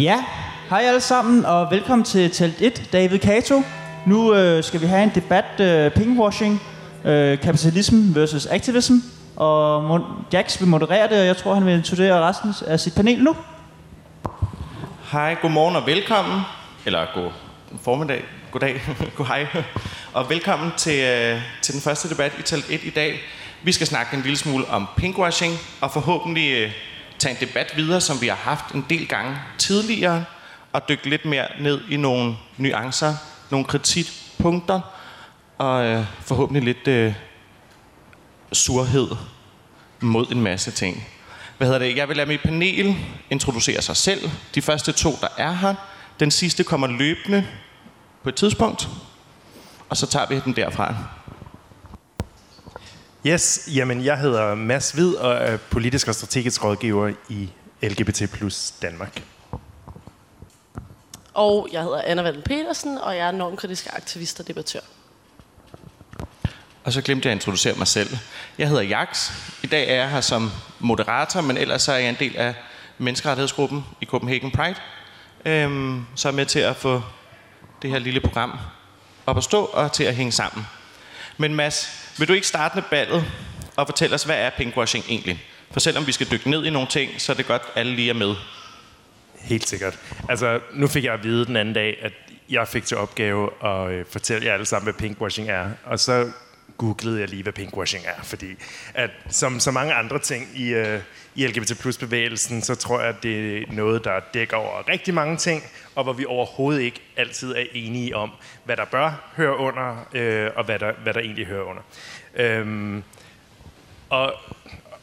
Ja, hej alle sammen, og velkommen til Telt 1, David Kato. Nu øh, skal vi have en debat, øh, pinkwashing, øh, kapitalism versus activism. Og Mon- Jax vil moderere det, og jeg tror, han vil introducere resten af sit panel nu. Hej, godmorgen og velkommen. Eller god formiddag, goddag, god hej. Og velkommen til, øh, til den første debat i Telt 1 i dag. Vi skal snakke en lille smule om pinkwashing, og forhåbentlig øh, tage en debat videre, som vi har haft en del gange tidligere, og dykke lidt mere ned i nogle nuancer, nogle kritikpunkter, og øh, forhåbentlig lidt øh, surhed mod en masse ting. Hvad hedder det? Jeg vil lade mit panel introducere sig selv. De første to, der er her. Den sidste kommer løbende på et tidspunkt. Og så tager vi den derfra. Yes, jamen jeg hedder Mads Hvid og er politisk og strategisk rådgiver i LGBT plus Danmark. Og jeg hedder Anna Vanden Petersen, og jeg er normkritisk aktivist og debattør. Og så glemte jeg at introducere mig selv. Jeg hedder Jax. I dag er jeg her som moderator, men ellers er jeg en del af menneskerettighedsgruppen i Copenhagen Pride. Øhm, så er jeg med til at få det her lille program op at stå og til at hænge sammen. Men Mads, vil du ikke starte med ballet og fortælle os, hvad er pinkwashing egentlig? For selvom vi skal dykke ned i nogle ting, så er det godt, at alle lige er med. Helt sikkert. Altså, nu fik jeg at vide den anden dag, at jeg fik til opgave at øh, fortælle jer alle sammen, hvad pinkwashing er. Og så googlede jeg lige, hvad pinkwashing er. Fordi at, som så mange andre ting i, øh, i LGBT plus bevægelsen, så tror jeg, at det er noget, der dækker over rigtig mange ting, og hvor vi overhovedet ikke altid er enige om, hvad der bør høre under, øh, og hvad der, hvad der egentlig hører under. Øhm, og,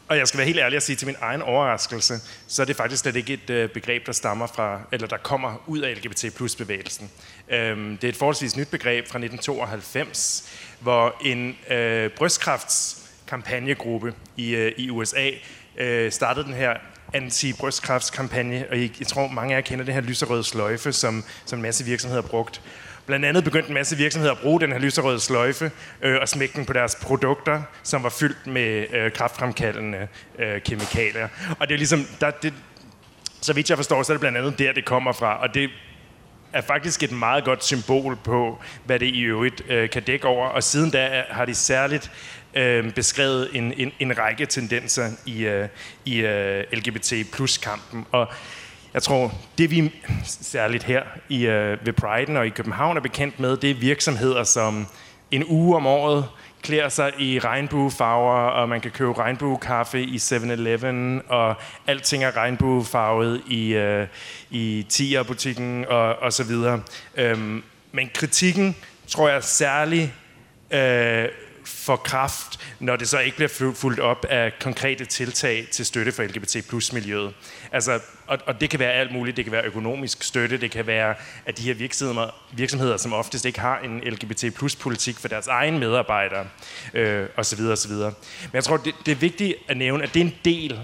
og jeg skal være helt ærlig at sige til min egen overraskelse, så er det faktisk slet ikke et øh, begreb, der stammer fra, eller der kommer ud af LGBT plus bevægelsen. Øhm, det er et forholdsvis nyt begreb fra 1992, hvor en øh, brystkræftskampagnegruppe i, øh, i USA øh, startede den her anti-brystkræftskampagne, og jeg, jeg tror mange af jer kender den her lyserøde sløjfe, som, som en masse virksomheder har brugt. Blandt andet begyndte en masse virksomheder at bruge den her lyserøde sløjfe øh, og smække den på deres produkter, som var fyldt med øh, kraftfremkaldende øh, kemikalier. Og det er ligesom, der, det, så vidt jeg forstår, så er det blandt andet der, det kommer fra. Og det er faktisk et meget godt symbol på, hvad det i øvrigt øh, kan dække over. Og siden da har de særligt øh, beskrevet en, en, en række tendenser i, øh, i øh, LGBT plus kampen. Og jeg tror, det vi særligt her i, øh, ved Pride'en og i København er bekendt med, det er virksomheder, som en uge om året klæder sig i regnbuefarver, og man kan købe regnbuekaffe i 7-Eleven, og alting er regnbuefarvet i, øh, i Tia-butikken og, og så videre. Øhm, men kritikken, tror jeg særligt, øh, for kraft, når det så ikke bliver fuldt op af konkrete tiltag til støtte for LGBT plus miljøet. Altså, og, og det kan være alt muligt. Det kan være økonomisk støtte. Det kan være, at de her virksomheder, virksomheder som oftest ikke har en LGBT plus politik for deres egen medarbejdere, øh, osv. osv. Men jeg tror, det, det er vigtigt at nævne, at det er en del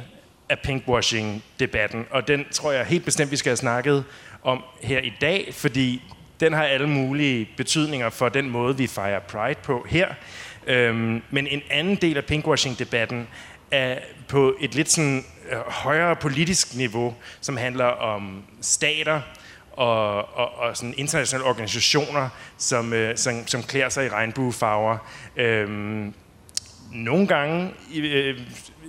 af pinkwashing-debatten, og den tror jeg helt bestemt, vi skal have snakket om her i dag, fordi den har alle mulige betydninger for den måde, vi fejrer Pride på her. Øhm, men en anden del af pinkwashing-debatten er på et lidt sådan Øh, højere politisk niveau, som handler om stater og, og, og sådan internationale organisationer, som, øh, som, som klæder sig i regnbuefarver. Øhm, nogle gange øh,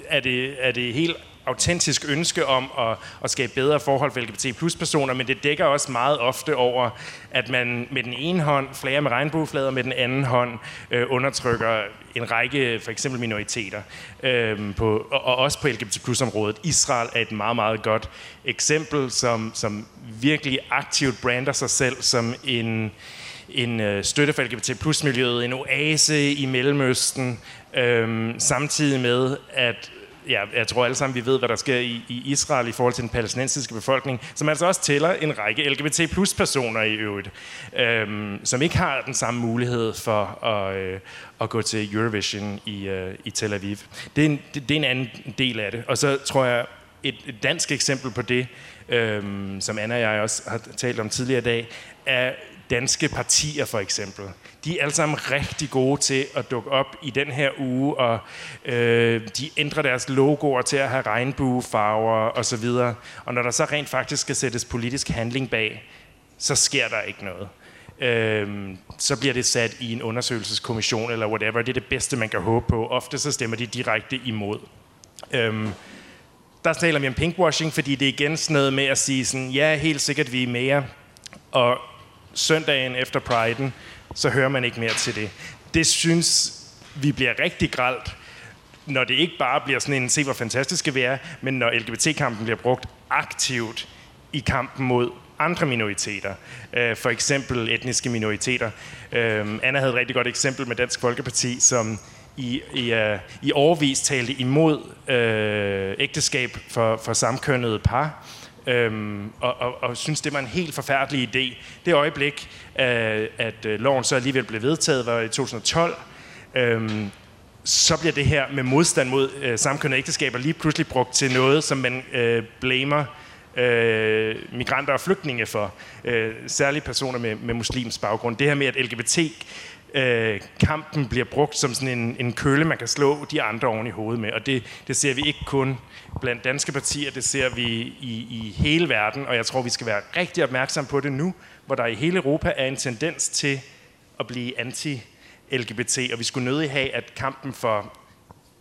er, det, er det helt autentisk ønske om at, at skabe bedre forhold for LGBT plus personer, men det dækker også meget ofte over, at man med den ene hånd flager med regnbueflader, med den anden hånd øh, undertrykker en række for eksempel minoriteter, øh, på, og, og også på LGBT plus området. Israel er et meget, meget godt eksempel, som, som virkelig aktivt brander sig selv som en, en øh, støtte for LGBT plus miljøet, en oase i Mellemøsten, øh, samtidig med, at ja, jeg tror alle sammen, vi ved, hvad der sker i, i Israel i forhold til den palæstinensiske befolkning, som altså også tæller en række LGBT plus personer i øvrigt, øhm, som ikke har den samme mulighed for at, øh, at gå til Eurovision i, øh, i Tel Aviv. Det er, en, det, det er en anden del af det. Og så tror jeg, et, et dansk eksempel på det, øhm, som Anna og jeg også har talt om tidligere i dag, er danske partier for eksempel. De er alle sammen rigtig gode til at dukke op i den her uge, og øh, de ændrer deres logoer til at have regnbuefarver osv. Og når der så rent faktisk skal sættes politisk handling bag, så sker der ikke noget. Øhm, så bliver det sat i en undersøgelseskommission eller whatever. Det er det bedste, man kan håbe på. Ofte så stemmer de direkte imod. Øhm, der taler vi om pinkwashing, fordi det er igen sådan noget med at sige sådan, ja, helt sikkert, vi er mere. Og søndagen efter priden, så hører man ikke mere til det. Det synes vi bliver rigtig gralt, når det ikke bare bliver sådan en, se hvor fantastiske vi er, men når LGBT-kampen bliver brugt aktivt i kampen mod andre minoriteter, øh, for eksempel etniske minoriteter. Øh, Anna havde et rigtig godt eksempel med Dansk Folkeparti, som i, i, uh, i overvis talte imod øh, ægteskab for, for samkønnede par, øhm, og, og, og synes, det var en helt forfærdelig idé. Det øjeblik, øh, at øh, loven så alligevel blev vedtaget, var i 2012. øhm, så bliver det her med modstand mod øh, samkønnede ægteskaber lige pludselig brugt til noget, som man øh, blamer øh, migranter og flygtninge for, øh, særligt personer med, med muslims baggrund. Det her med, at LGBT øh, kampen bliver brugt som sådan en, en køle, man kan slå de andre oven i hovedet med. Og det, det ser vi ikke kun blandt danske partier, det ser vi i, i hele verden, og jeg tror, vi skal være rigtig opmærksom på det nu, hvor der i hele Europa er en tendens til at blive anti-LGBT, og vi skulle nødig have, at kampen for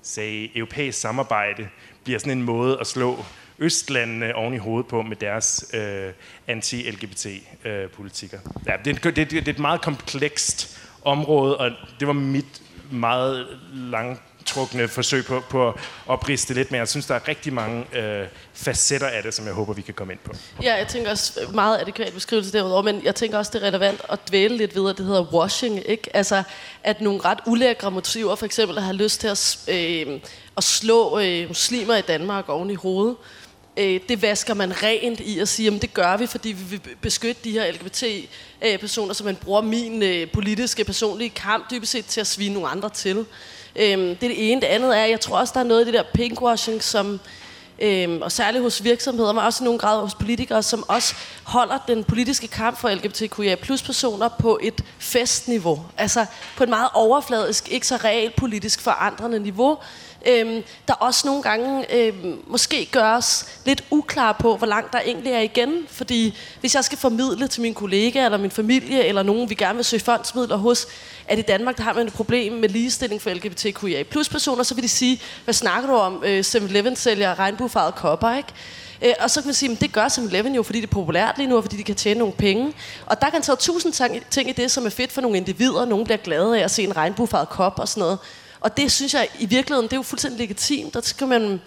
say, europæisk samarbejde bliver sådan en måde at slå Østlandene oven i hovedet på med deres øh, anti-LGBT-politikker. Øh, ja, det, det, det, det er et meget komplekst område, og det var mit meget langtrukne forsøg på, på at opriste lidt, men jeg synes, der er rigtig mange øh, facetter af det, som jeg håber, vi kan komme ind på. Ja, jeg tænker også øh, meget adekvat beskrivelse derudover, men jeg tænker også, det er relevant at dvæle lidt videre, det hedder washing, ikke? Altså, at nogle ret ulækre motiver, for eksempel at have lyst til at, øh, at slå øh, muslimer i Danmark oven i hovedet, øh, det vasker man rent i at sige, at det gør vi, fordi vi vil beskytte de her LGBT-personer, øh, så man bruger min øh, politiske, personlige kamp dybest set til at svine nogle andre til. Øh, det er det ene. Det andet er, jeg tror også, der er noget af det der pinkwashing, som, øh, og særligt hos virksomheder, men også i nogle grad hos politikere, som også holder den politiske kamp for LGBTQIA plus personer på et festniveau. Altså på et meget overfladisk, ikke så reelt politisk forandrende niveau, øhm, der også nogle gange øh, måske gøres lidt uklare på, hvor langt der egentlig er igen. Fordi hvis jeg skal formidle til min kollega, eller min familie, eller nogen, vi gerne vil søge fondsmidler hos, at i Danmark, der har man et problem med ligestilling for LGBTQIA plus personer, så vil de sige, hvad snakker du om? Øh, 7-Eleven sælger regnbuefarvede kopper, ikke? Øh, og så kan man sige, at det gør som Eleven jo, fordi det er populært lige nu, og fordi de kan tjene nogle penge. Og der kan tage tusind ting i det, som er fedt for nogle individer. Nogle bliver glade af at se en regnbuefarvet kop og sådan noget. Og det synes jeg i virkeligheden, det er jo fuldstændig legitimt. Der skal man,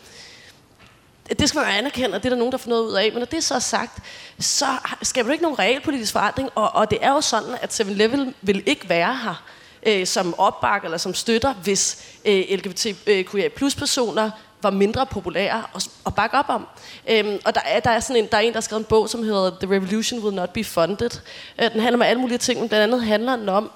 det skal man anerkende, og det er der nogen, der får noget ud af. Men når det er så sagt, så skaber det ikke nogen realpolitisk forandring. Og, og det er jo sådan, at 7-Eleven vil ikke være her øh, som opbak eller som støtter, hvis øh, LGBTQIA øh, plus personer var mindre populære at, at bakke op om. Øhm, og der er, der, er sådan en, der er en, der har skrevet en bog, som hedder The Revolution Will Not Be Funded. Øh, den handler om alle mulige ting, men blandt andet handler den om,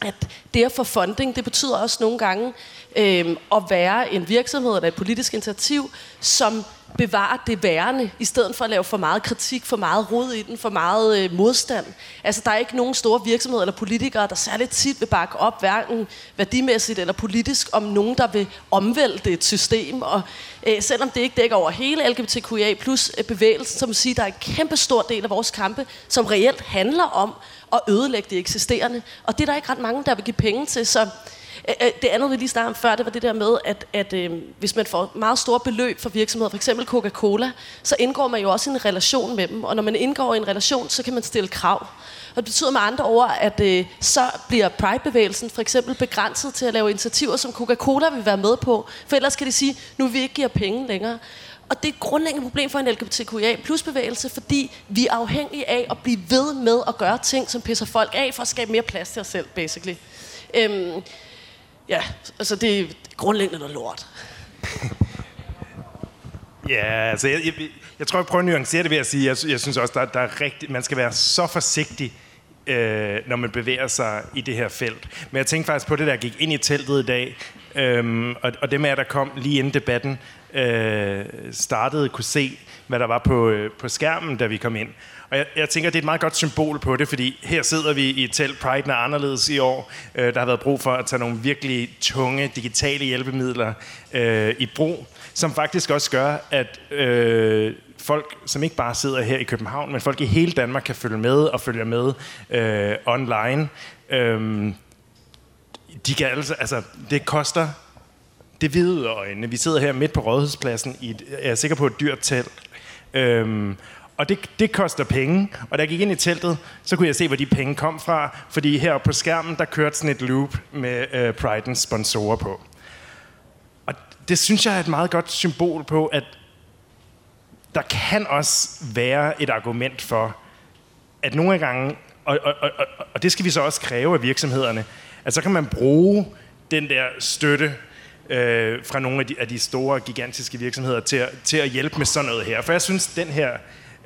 at det at få funding, det betyder også nogle gange øh, at være en virksomhed eller et politisk initiativ, som bevarer det værende, i stedet for at lave for meget kritik, for meget rod i den, for meget øh, modstand. Altså, der er ikke nogen store virksomheder eller politikere, der særligt tit vil bakke op, hverken værdimæssigt eller politisk, om nogen, der vil omvælte et system. Og øh, selvom det ikke dækker over hele LGBTQIA plus øh, bevægelsen, så må sige, der er en kæmpe stor del af vores kampe, som reelt handler om og ødelægge det eksisterende. Og det er der ikke ret mange, der vil give penge til. Så øh, øh, det andet, vi lige startede om før, det var det der med, at, at øh, hvis man får meget store beløb for virksomheder, for eksempel Coca-Cola, så indgår man jo også i en relation med dem. Og når man indgår i en relation, så kan man stille krav. Og det betyder med andre ord, at øh, så bliver Pride-bevægelsen for eksempel begrænset til at lave initiativer, som Coca-Cola vil være med på. For ellers kan de sige, nu vil vi ikke give penge længere. Og det er et grundlæggende problem for en LGBTQIA plus bevægelse, fordi vi er afhængige af at blive ved med at gøre ting, som pisser folk af, for at skabe mere plads til os selv, basically. Øhm, ja, altså det er grundlæggende noget lort. ja, altså jeg, jeg, jeg tror, jeg prøver at nuancere det ved at sige, jeg, jeg synes også, der, der er rigtig, man skal være så forsigtig, øh, når man bevæger sig i det her felt. Men jeg tænkte faktisk på det, der gik ind i teltet i dag, Øhm, og, og det med, at der kom lige inden debatten øh, startede, kunne se, hvad der var på, øh, på skærmen, da vi kom ind. Og jeg, jeg tænker, det er et meget godt symbol på det, fordi her sidder vi i et telt, Pride er anderledes i år. Øh, der har været brug for at tage nogle virkelig tunge digitale hjælpemidler øh, i brug, som faktisk også gør, at øh, folk, som ikke bare sidder her i København, men folk i hele Danmark kan følge med og følge med øh, online. Øh, de kan altså, altså, det koster det hvide øjne. Vi sidder her midt på Rådhuspladsen i et, jeg er sikker på et dyrt telt. Øhm, og det, det koster penge. Og da jeg gik ind i teltet, så kunne jeg se, hvor de penge kom fra. Fordi her på skærmen, der kørte sådan et loop med øh, Pridens sponsorer på. Og det synes jeg er et meget godt symbol på, at der kan også være et argument for, at nogle gange, og, og, og, og det skal vi så også kræve af virksomhederne, at så kan man bruge den der støtte øh, fra nogle af de, af de store, gigantiske virksomheder til at, til at hjælpe med sådan noget her. For jeg synes, den her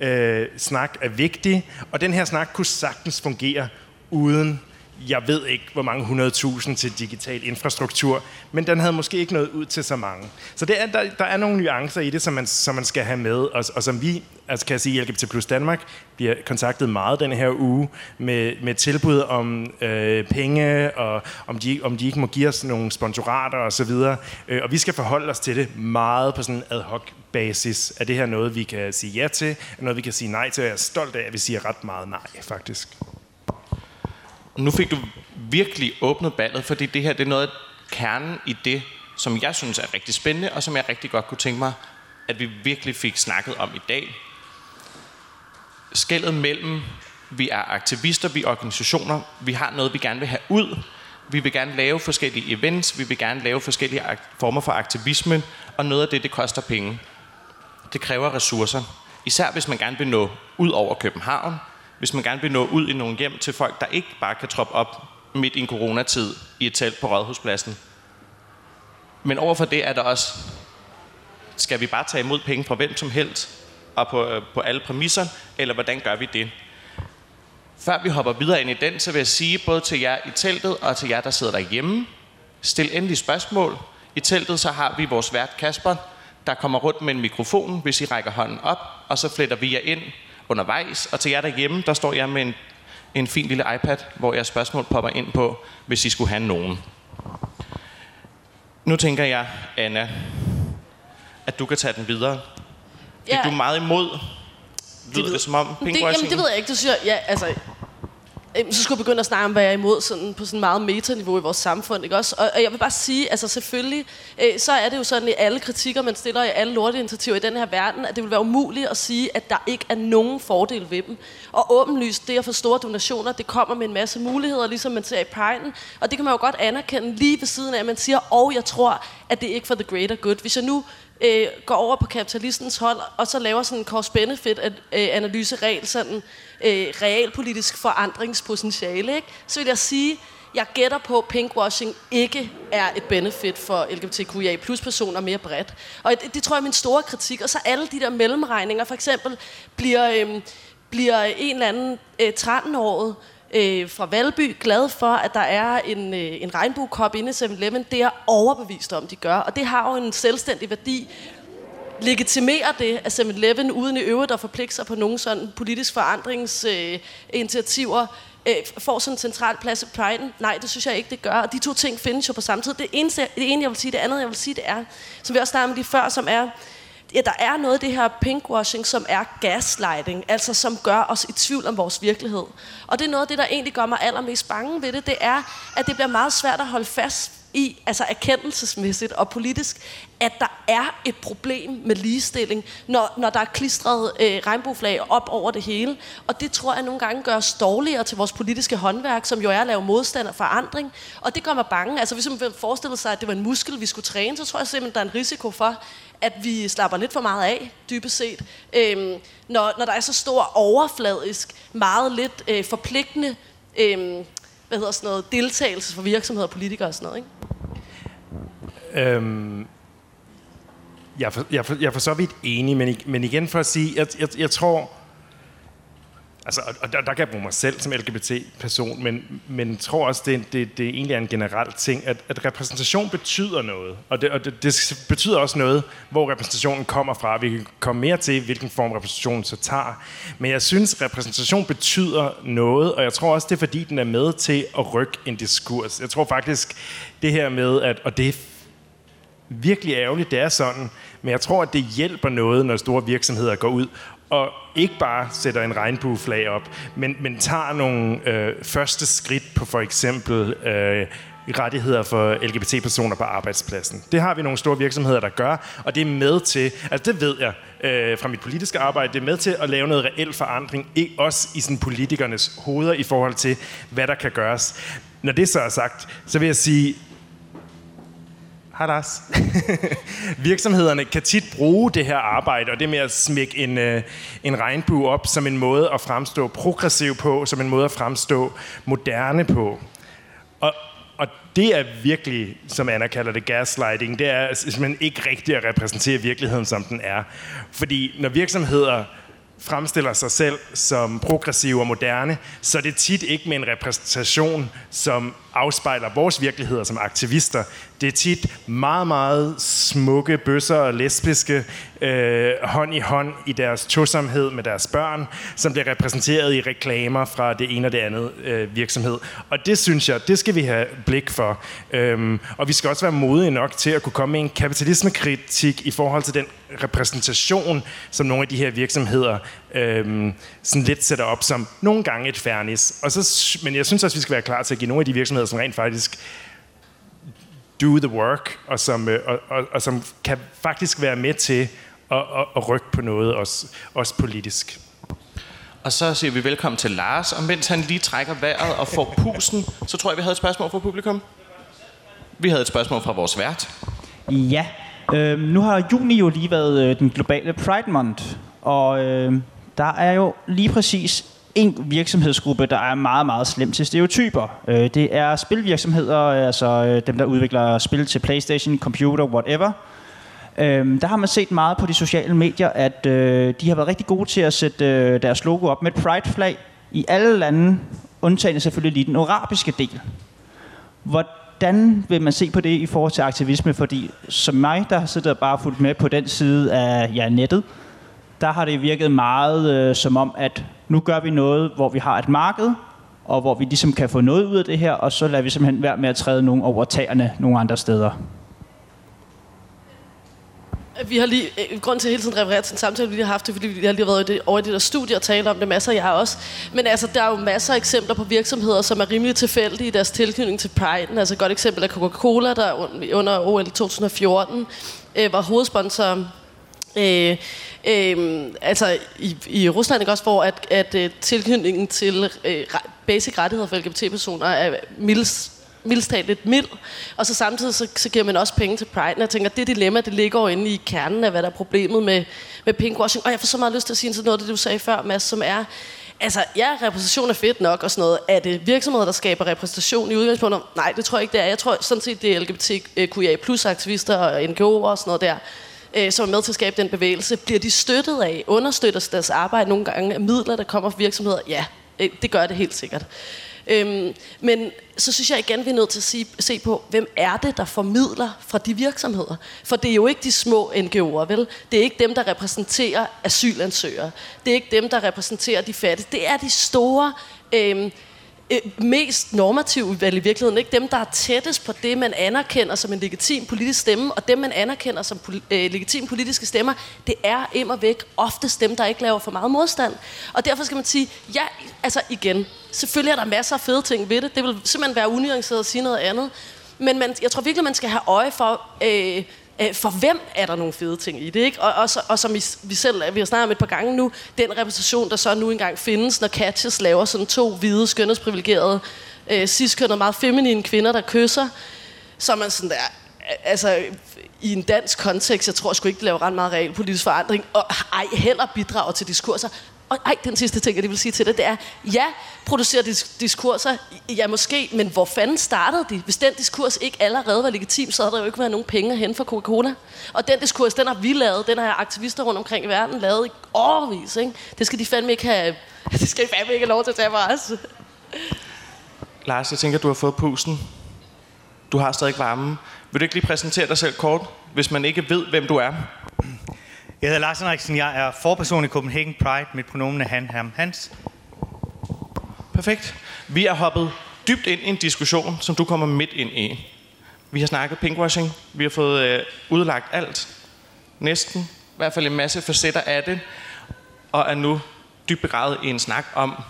øh, snak er vigtig, og den her snak kunne sagtens fungere uden jeg ved ikke, hvor mange 100.000 til digital infrastruktur, men den havde måske ikke nået ud til så mange. Så det er, der, der er nogle nuancer i det, som man, som man skal have med, og, og som vi, altså kan jeg sige, LGBT Plus Danmark bliver kontaktet meget den her uge med, med tilbud om øh, penge, og om de, om de ikke må give os nogle sponsorater osv. Øh, og vi skal forholde os til det meget på sådan en ad hoc basis. Er det her noget, vi kan sige ja til? Er noget, vi kan sige nej til? Og jeg er stolt af, at vi siger ret meget nej, faktisk nu fik du virkelig åbnet ballet, fordi det her det er noget af kernen i det, som jeg synes er rigtig spændende, og som jeg rigtig godt kunne tænke mig, at vi virkelig fik snakket om i dag. Skældet mellem, vi er aktivister, vi er organisationer, vi har noget, vi gerne vil have ud, vi vil gerne lave forskellige events, vi vil gerne lave forskellige former for aktivisme, og noget af det, det koster penge. Det kræver ressourcer. Især hvis man gerne vil nå ud over København, hvis man gerne vil nå ud i nogle hjem til folk, der ikke bare kan troppe op midt i en coronatid i et telt på Rådhuspladsen. Men overfor det er der også, skal vi bare tage imod penge fra hvem som helst, og på, øh, på alle præmisser, eller hvordan gør vi det? Før vi hopper videre ind i den, så vil jeg sige både til jer i teltet og til jer, der sidder derhjemme, stil endelig spørgsmål. I teltet så har vi vores vært Kasper, der kommer rundt med en mikrofon, hvis I rækker hånden op, og så fletter vi jer ind undervejs. Og til jer derhjemme, der står jeg med en, en fin lille iPad, hvor jeres spørgsmål popper ind på, hvis I skulle have nogen. Nu tænker jeg, Anna, at du kan tage den videre. Ja. Er du meget imod? Lyder det, det som om det, jamen, det ved jeg ikke. Det synes jeg, ja, altså, Øhm, så skulle jeg begynde at snakke om, hvad jeg er imod sådan, på sådan meget metaniveau i vores samfund. Ikke også? Og, og jeg vil bare sige, altså selvfølgelig, øh, så er det jo sådan i alle kritikker, man stiller i alle lorteinitiativer i den her verden, at det vil være umuligt at sige, at der ikke er nogen fordel ved dem. Og åbenlyst, det at få store donationer, det kommer med en masse muligheder, ligesom man ser i Pride'en. Og det kan man jo godt anerkende lige ved siden af, at man siger, og jeg tror, at det er ikke for the greater good. Hvis jeg nu øh, går over på kapitalistens hold, og så laver sådan en cost-benefit-analyse, øh, regel sådan øh, realpolitisk forandringspotentiale, ikke? så vil jeg sige, jeg gætter på, at pinkwashing ikke er et benefit for LGBTQIA plus personer mere bredt. Og det, det tror jeg er min store kritik. Og så alle de der mellemregninger, for eksempel bliver, øh, bliver en eller anden øh, 13-årig øh, fra Valby glad for, at der er en, øh, en regnbuekop inde i 7-Eleven. Det er overbevist om, de gør. Og det har jo en selvstændig værdi. Legitimerer det, at 7-Eleven uden i øvrigt at forpligte sig på nogle sådan politisk forandringsinitiativer, øh, får sådan en central plads i Pride? Nej, det synes jeg ikke, det gør. Og de to ting findes jo på samme tid. Det, eneste, det ene, jeg vil sige, det andet, jeg vil sige, det er, som vi også snakkede om lige før, som er, ja, der er noget af det her pinkwashing, som er gaslighting, altså som gør os i tvivl om vores virkelighed. Og det er noget af det, der egentlig gør mig allermest bange ved det, det er, at det bliver meget svært at holde fast i, altså erkendelsesmæssigt og politisk, at der er et problem med ligestilling, når, når der er klistret øh, regnbueflag op over det hele. Og det tror jeg nogle gange gør os dårligere til vores politiske håndværk, som jo er at lave modstand og forandring. Og det gør mig bange. Altså hvis man forestillede sig, at det var en muskel, vi skulle træne, så tror jeg simpelthen, der er en risiko for, at vi slapper lidt for meget af, dybest set. Øhm, når, når der er så stor overfladisk, meget lidt øh, forpligtende øhm, hvad hedder sådan noget, deltagelse for virksomheder og politikere og sådan noget, ikke? Øhm, jeg, er for, jeg, er for, jeg er for så vidt enig, men, men igen for at sige, jeg, jeg, jeg tror, Altså, og der, der kan jeg bruge mig selv som LGBT-person, men, men tror også, det, det, det egentlig er en generel ting, at, at repræsentation betyder noget. Og, det, og det, det betyder også noget, hvor repræsentationen kommer fra. Vi kan komme mere til, hvilken form repræsentationen så tager. Men jeg synes, repræsentation betyder noget, og jeg tror også, det er fordi, den er med til at rykke en diskurs. Jeg tror faktisk, det her med, at, og det er virkelig ærgerligt, det er sådan, men jeg tror, at det hjælper noget, når store virksomheder går ud og ikke bare sætter en regnbueflag op, men, men tager nogle øh, første skridt på for eksempel øh, rettigheder for LGBT-personer på arbejdspladsen. Det har vi nogle store virksomheder, der gør, og det er med til, altså det ved jeg øh, fra mit politiske arbejde, det er med til at lave noget reel forandring, også i sådan politikernes hoveder i forhold til, hvad der kan gøres. Når det så er sagt, så vil jeg sige, Hadas. Virksomhederne kan tit bruge det her arbejde, og det med at smække en, øh, en regnbue op som en måde at fremstå progressiv på, som en måde at fremstå moderne på. Og, og det er virkelig, som Anna kalder det, gaslighting. Det er simpelthen ikke rigtigt at repræsentere virkeligheden, som den er. Fordi når virksomheder fremstiller sig selv som progressive og moderne, så er det tit ikke med en repræsentation, som afspejler vores virkeligheder som aktivister. Det er tit meget, meget smukke bøsser og lesbiske øh, hånd i hånd i deres tosomhed med deres børn, som bliver repræsenteret i reklamer fra det ene og det andet øh, virksomhed. Og det synes jeg, det skal vi have blik for. Øhm, og vi skal også være modige nok til at kunne komme med en kapitalismekritik i forhold til den repræsentation, som nogle af de her virksomheder øhm, sådan lidt sætter op som nogle gange et fernis. Og så, men jeg synes også, vi skal være klar til at give nogle af de virksomheder, som rent faktisk do the work, og som, øh, og, og, og som kan faktisk være med til at, at, at rykke på noget, også, også politisk. Og så siger vi velkommen til Lars, og mens han lige trækker vejret og får pusen, så tror jeg, vi havde et spørgsmål fra publikum. Vi havde et spørgsmål fra vores vært. Ja, øh, nu har juni jo lige været øh, den globale Pride Month, og øh, der er jo lige præcis en virksomhedsgruppe, der er meget, meget slem til stereotyper. Øh, det er spilvirksomheder, altså øh, dem, der udvikler spil til Playstation, computer, whatever. Øh, der har man set meget på de sociale medier, at øh, de har været rigtig gode til at sætte øh, deres logo op med et pride-flag i alle lande, undtagen selvfølgelig lige den arabiske del. Hvordan vil man se på det i forhold til aktivisme? Fordi som mig, der har siddet og bare fulgt med på den side af ja, nettet, der har det virket meget øh, som om, at nu gør vi noget, hvor vi har et marked, og hvor vi ligesom kan få noget ud af det her, og så lader vi simpelthen være med at træde nogen over tagerne nogle andre steder. Vi har lige, øh, grund til at hele tiden referere til en samtale, vi lige har haft det, fordi vi har lige været det, over i det der studie og talt om det masser, jeg har også. Men altså, der er jo masser af eksempler på virksomheder, som er rimelig tilfældige i deres tilknytning til Pride. Altså et godt eksempel er Coca-Cola, der under OL 2014 øh, var hovedsponsor Øh, øh, altså i, i Rusland ikke også, hvor at, at øh, tilknytningen til øh, basic rettigheder for LGBT-personer er mildest mildest lidt mild, og så samtidig så, så giver man også penge til Pride. Og jeg tænker, det dilemma, det ligger jo inde i kernen af, hvad der er problemet med, med pinkwashing. Og jeg får så meget lyst til at sige sådan noget af det, du sagde før, Mads, som er, Altså, ja, repræsentation er fedt nok og sådan noget. Er det virksomheder, der skaber repræsentation i udgangspunktet? Nej, det tror jeg ikke, det er. Jeg tror sådan set, det er LGBTQIA øh, plus aktivister og NGO'er og sådan noget der, øh, som er med til at skabe den bevægelse, bliver de støttet af, Understøttes deres arbejde nogle gange af midler, der kommer fra virksomheder? Ja, øh, det gør det helt sikkert. Øhm, men så synes jeg igen, vi er nødt til at sige, se på, hvem er det, der formidler fra de virksomheder? For det er jo ikke de små NGO'er, vel? Det er ikke dem, der repræsenterer asylansøgere. Det er ikke dem, der repræsenterer de fattige. Det er de store øhm, øh, mest normative vel i virkeligheden. Ikke dem, der er tættest på det, man anerkender som en legitim politisk stemme, og dem, man anerkender som pol- øh, legitim politiske stemmer, det er immer væk oftest dem, der ikke laver for meget modstand. Og derfor skal man sige, ja, altså igen, selvfølgelig er der masser af fede ting ved det. Det vil simpelthen være unuanceret at sige noget andet. Men man, jeg tror virkelig, man skal have øje for... Øh, øh, for hvem er der nogle fede ting i det, ikke? Og, og, og som vi, vi selv vi har snakket om et par gange nu, den repræsentation, der så nu engang findes, når Catches laver sådan to hvide, skønhedsprivilegerede, øh, cis meget feminine kvinder, der kysser, så er man sådan der, øh, altså i en dansk kontekst, jeg tror sgu ikke, det laver ret meget real politisk forandring, og ej heller bidrager til diskurser. Og ej, den sidste ting, jeg vil sige til dig, det er, ja, producerer disk- diskurser, ja måske, men hvor fanden startede de? Hvis den diskurs ikke allerede var legitim, så havde der jo ikke været nogen penge hen for Coca-Cola. Og den diskurs, den har vi lavet, den har aktivister rundt omkring i verden lavet i årvis. Ikke? Det skal de fandme ikke have Det skal de fandme ikke have lov til at tage fra os. Lars, jeg tænker, du har fået pusten. Du har stadig varmen. Vil du ikke lige præsentere dig selv kort, hvis man ikke ved, hvem du er? Jeg hedder Lars Henriksen. Jeg er forperson i Copenhagen Pride. Mit pronomen er han, ham, hans. Perfekt. Vi er hoppet dybt ind i en diskussion, som du kommer midt ind i. Vi har snakket pinkwashing. Vi har fået øh, udlagt alt. Næsten. I hvert fald en masse facetter af det. Og er nu dybt begravet i en snak om,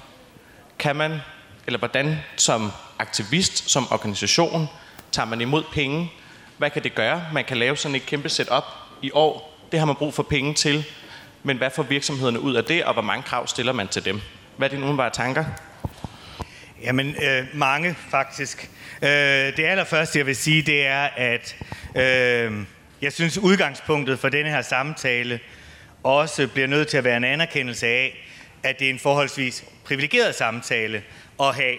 kan man, eller hvordan som aktivist, som organisation, tager man imod penge? Hvad kan det gøre? Man kan lave sådan et kæmpe setup i år. Det har man brug for penge til. Men hvad får virksomhederne ud af det, og hvor mange krav stiller man til dem? Hvad er dine umiddelbare tanker? Jamen, øh, mange faktisk. Øh, det allerførste, jeg vil sige, det er, at øh, jeg synes, udgangspunktet for denne her samtale også bliver nødt til at være en anerkendelse af, at det er en forholdsvis privilegeret samtale at have.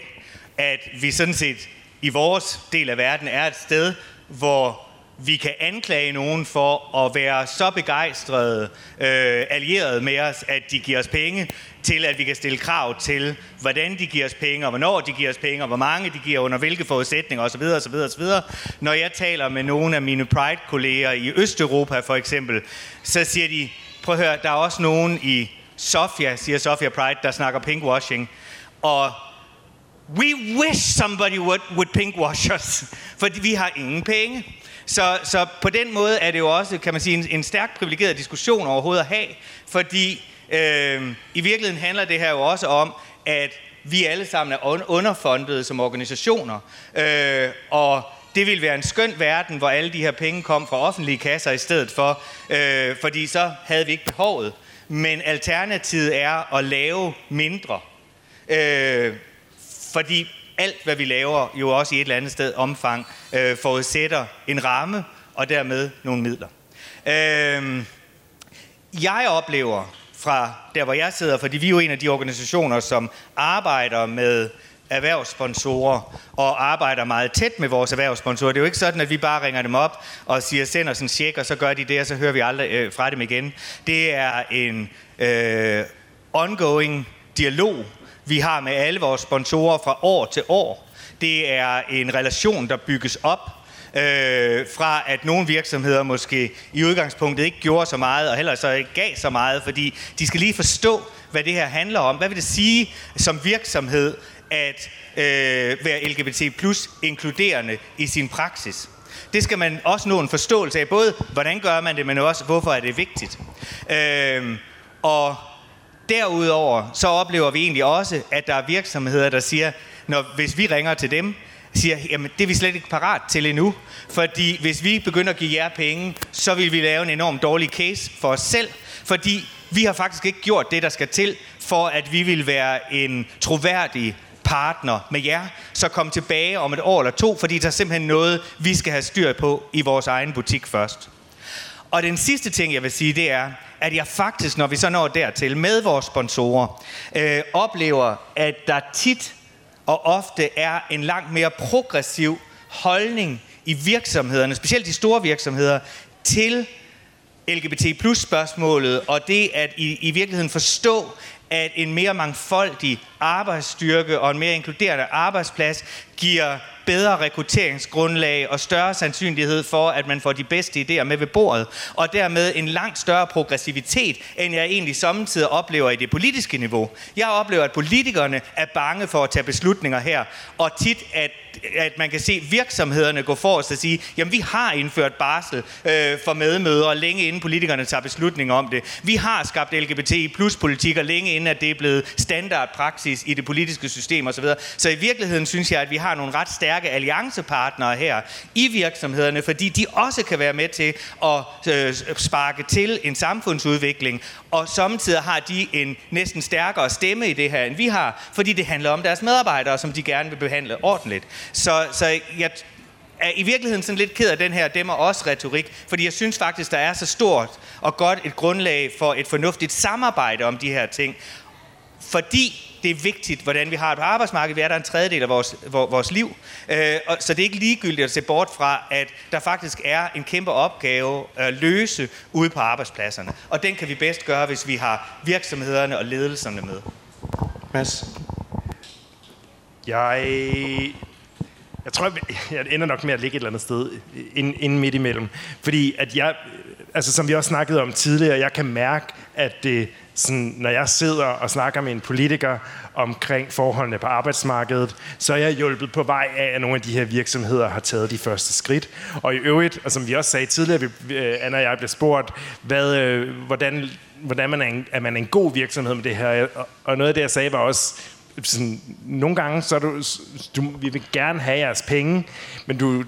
At vi sådan set i vores del af verden er et sted, hvor vi kan anklage nogen for at være så begejstrede øh, allierede med os, at de giver os penge, til at vi kan stille krav til, hvordan de giver os penge, og hvornår de giver os penge, og hvor mange de giver, under hvilke forudsætninger osv. osv., osv. Når jeg taler med nogle af mine Pride-kolleger i Østeuropa for eksempel, så siger de, prøv at høre, der er også nogen i Sofia, siger Sofia Pride, der snakker pinkwashing, og we wish somebody would, would pinkwash us, fordi vi har ingen penge. Så, så på den måde er det jo også, kan man sige, en, en stærkt privilegeret diskussion overhovedet at have, fordi øh, i virkeligheden handler det her jo også om, at vi alle sammen er underfundede som organisationer, øh, og det ville være en skøn verden, hvor alle de her penge kom fra offentlige kasser i stedet for, øh, fordi så havde vi ikke behovet. Men alternativet er at lave mindre. Øh, fordi alt, hvad vi laver, jo også i et eller andet sted omfang, øh, forudsætter en ramme og dermed nogle midler. Øh, jeg oplever fra der, hvor jeg sidder, fordi vi er jo en af de organisationer, som arbejder med erhvervssponsorer og arbejder meget tæt med vores erhvervssponsorer. Det er jo ikke sådan, at vi bare ringer dem op og siger, send os en check, og så gør de det, og så hører vi aldrig øh, fra dem igen. Det er en øh, ongoing dialog, vi har med alle vores sponsorer fra år til år. Det er en relation, der bygges op øh, fra at nogle virksomheder måske i udgangspunktet ikke gjorde så meget, og heller så ikke gav så meget, fordi de skal lige forstå, hvad det her handler om. Hvad vil det sige som virksomhed at øh, være LGBT plus inkluderende i sin praksis? Det skal man også nå en forståelse af, både hvordan gør man det, men også hvorfor er det vigtigt. Øh, og derudover så oplever vi egentlig også, at der er virksomheder, der siger, når, hvis vi ringer til dem, siger, jamen det er vi slet ikke parat til endnu. Fordi hvis vi begynder at give jer penge, så vil vi lave en enorm dårlig case for os selv. Fordi vi har faktisk ikke gjort det, der skal til, for at vi vil være en troværdig partner med jer, så kom tilbage om et år eller to, fordi der er simpelthen noget, vi skal have styr på i vores egen butik først. Og den sidste ting, jeg vil sige, det er, at jeg faktisk, når vi så når dertil med vores sponsorer, øh, oplever, at der tit og ofte er en langt mere progressiv holdning i virksomhederne, specielt de store virksomheder, til LGBT plus spørgsmålet, og det at i, i virkeligheden forstå, at en mere mangfoldig arbejdsstyrke og en mere inkluderende arbejdsplads giver bedre rekrutteringsgrundlag og større sandsynlighed for, at man får de bedste idéer med ved bordet, og dermed en langt større progressivitet, end jeg egentlig samtidig oplever i det politiske niveau. Jeg oplever, at politikerne er bange for at tage beslutninger her, og tit, at, at man kan se virksomhederne gå for os og sige, jamen vi har indført barsel øh, for medmødre, længe inden politikerne tager beslutninger om det. Vi har skabt LGBT plus politikker, længe inden at det er blevet standardpraksis i det politiske system osv. Så i virkeligheden synes jeg, at vi har nogle ret stærke alliancepartnere her i virksomhederne, fordi de også kan være med til at øh, sparke til en samfundsudvikling, og samtidig har de en næsten stærkere stemme i det her, end vi har, fordi det handler om deres medarbejdere, som de gerne vil behandle ordentligt. Så, så jeg er i virkeligheden sådan lidt ked af den her demmer også retorik, fordi jeg synes faktisk, der er så stort og godt et grundlag for et fornuftigt samarbejde om de her ting. Fordi det er vigtigt, hvordan vi har det på arbejdsmarkedet. Vi er der en tredjedel af vores, vores liv. Øh, og, så det er ikke ligegyldigt at se bort fra, at der faktisk er en kæmpe opgave at løse ude på arbejdspladserne. Og den kan vi bedst gøre, hvis vi har virksomhederne og ledelserne med. Mads? Jeg, jeg tror, jeg ender nok med at ligge et eller andet sted inden, inden midt imellem. Fordi at jeg, altså som vi også snakkede om tidligere, jeg kan mærke, at det, sådan, når jeg sidder og snakker med en politiker omkring forholdene på arbejdsmarkedet, så er jeg hjulpet på vej af, at nogle af de her virksomheder har taget de første skridt. Og i øvrigt, og som vi også sagde tidligere, øh, Anna og jeg blev spurgt, hvad, øh, hvordan, hvordan man er, en, er man en god virksomhed med det her. Og noget af det, jeg sagde, var også, sådan, nogle gange, så du, du, vi vil gerne have jeres penge, men du,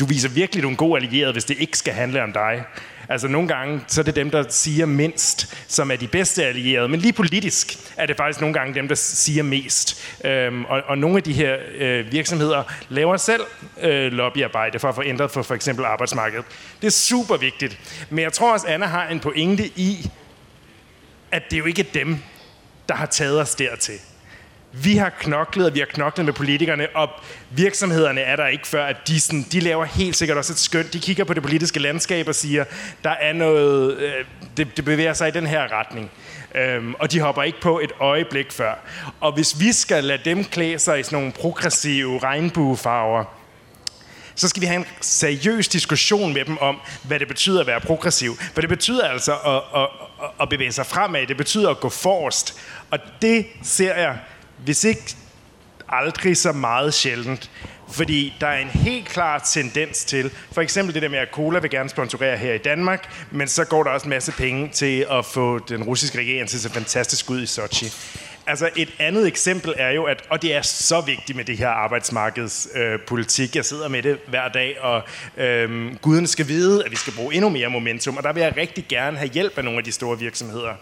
du viser virkelig, du er en god allieret, hvis det ikke skal handle om dig. Altså nogle gange, så er det dem, der siger mindst, som er de bedste allierede. Men lige politisk er det faktisk nogle gange dem, der siger mest. Øhm, og, og nogle af de her øh, virksomheder laver selv øh, lobbyarbejde for at få ændret for for eksempel arbejdsmarkedet. Det er super vigtigt. Men jeg tror også, Anna har en pointe i, at det er jo ikke dem, der har taget os dertil. Vi har knoklet, og vi har knoklet med politikerne, og virksomhederne er der ikke før, at de, sådan, de laver helt sikkert også et skønt. De kigger på det politiske landskab og siger, der er noget, øh, det, det bevæger sig i den her retning. Øhm, og de hopper ikke på et øjeblik før. Og hvis vi skal lade dem klæde sig i sådan nogle progressive regnbuefarver, så skal vi have en seriøs diskussion med dem om, hvad det betyder at være progressiv. For det betyder altså at, at, at bevæge sig fremad. Det betyder at gå forrest. Og det ser jeg hvis ikke aldrig så meget sjældent. Fordi der er en helt klar tendens til, for eksempel det der med, at Cola vil gerne sponsorere her i Danmark, men så går der også en masse penge til at få den russiske regering til at se fantastisk ud i Sochi. Altså et andet eksempel er jo, at, og det er så vigtigt med det her arbejdsmarkedspolitik, øh, jeg sidder med det hver dag, og øh, guden skal vide, at vi skal bruge endnu mere momentum, og der vil jeg rigtig gerne have hjælp af nogle af de store virksomheder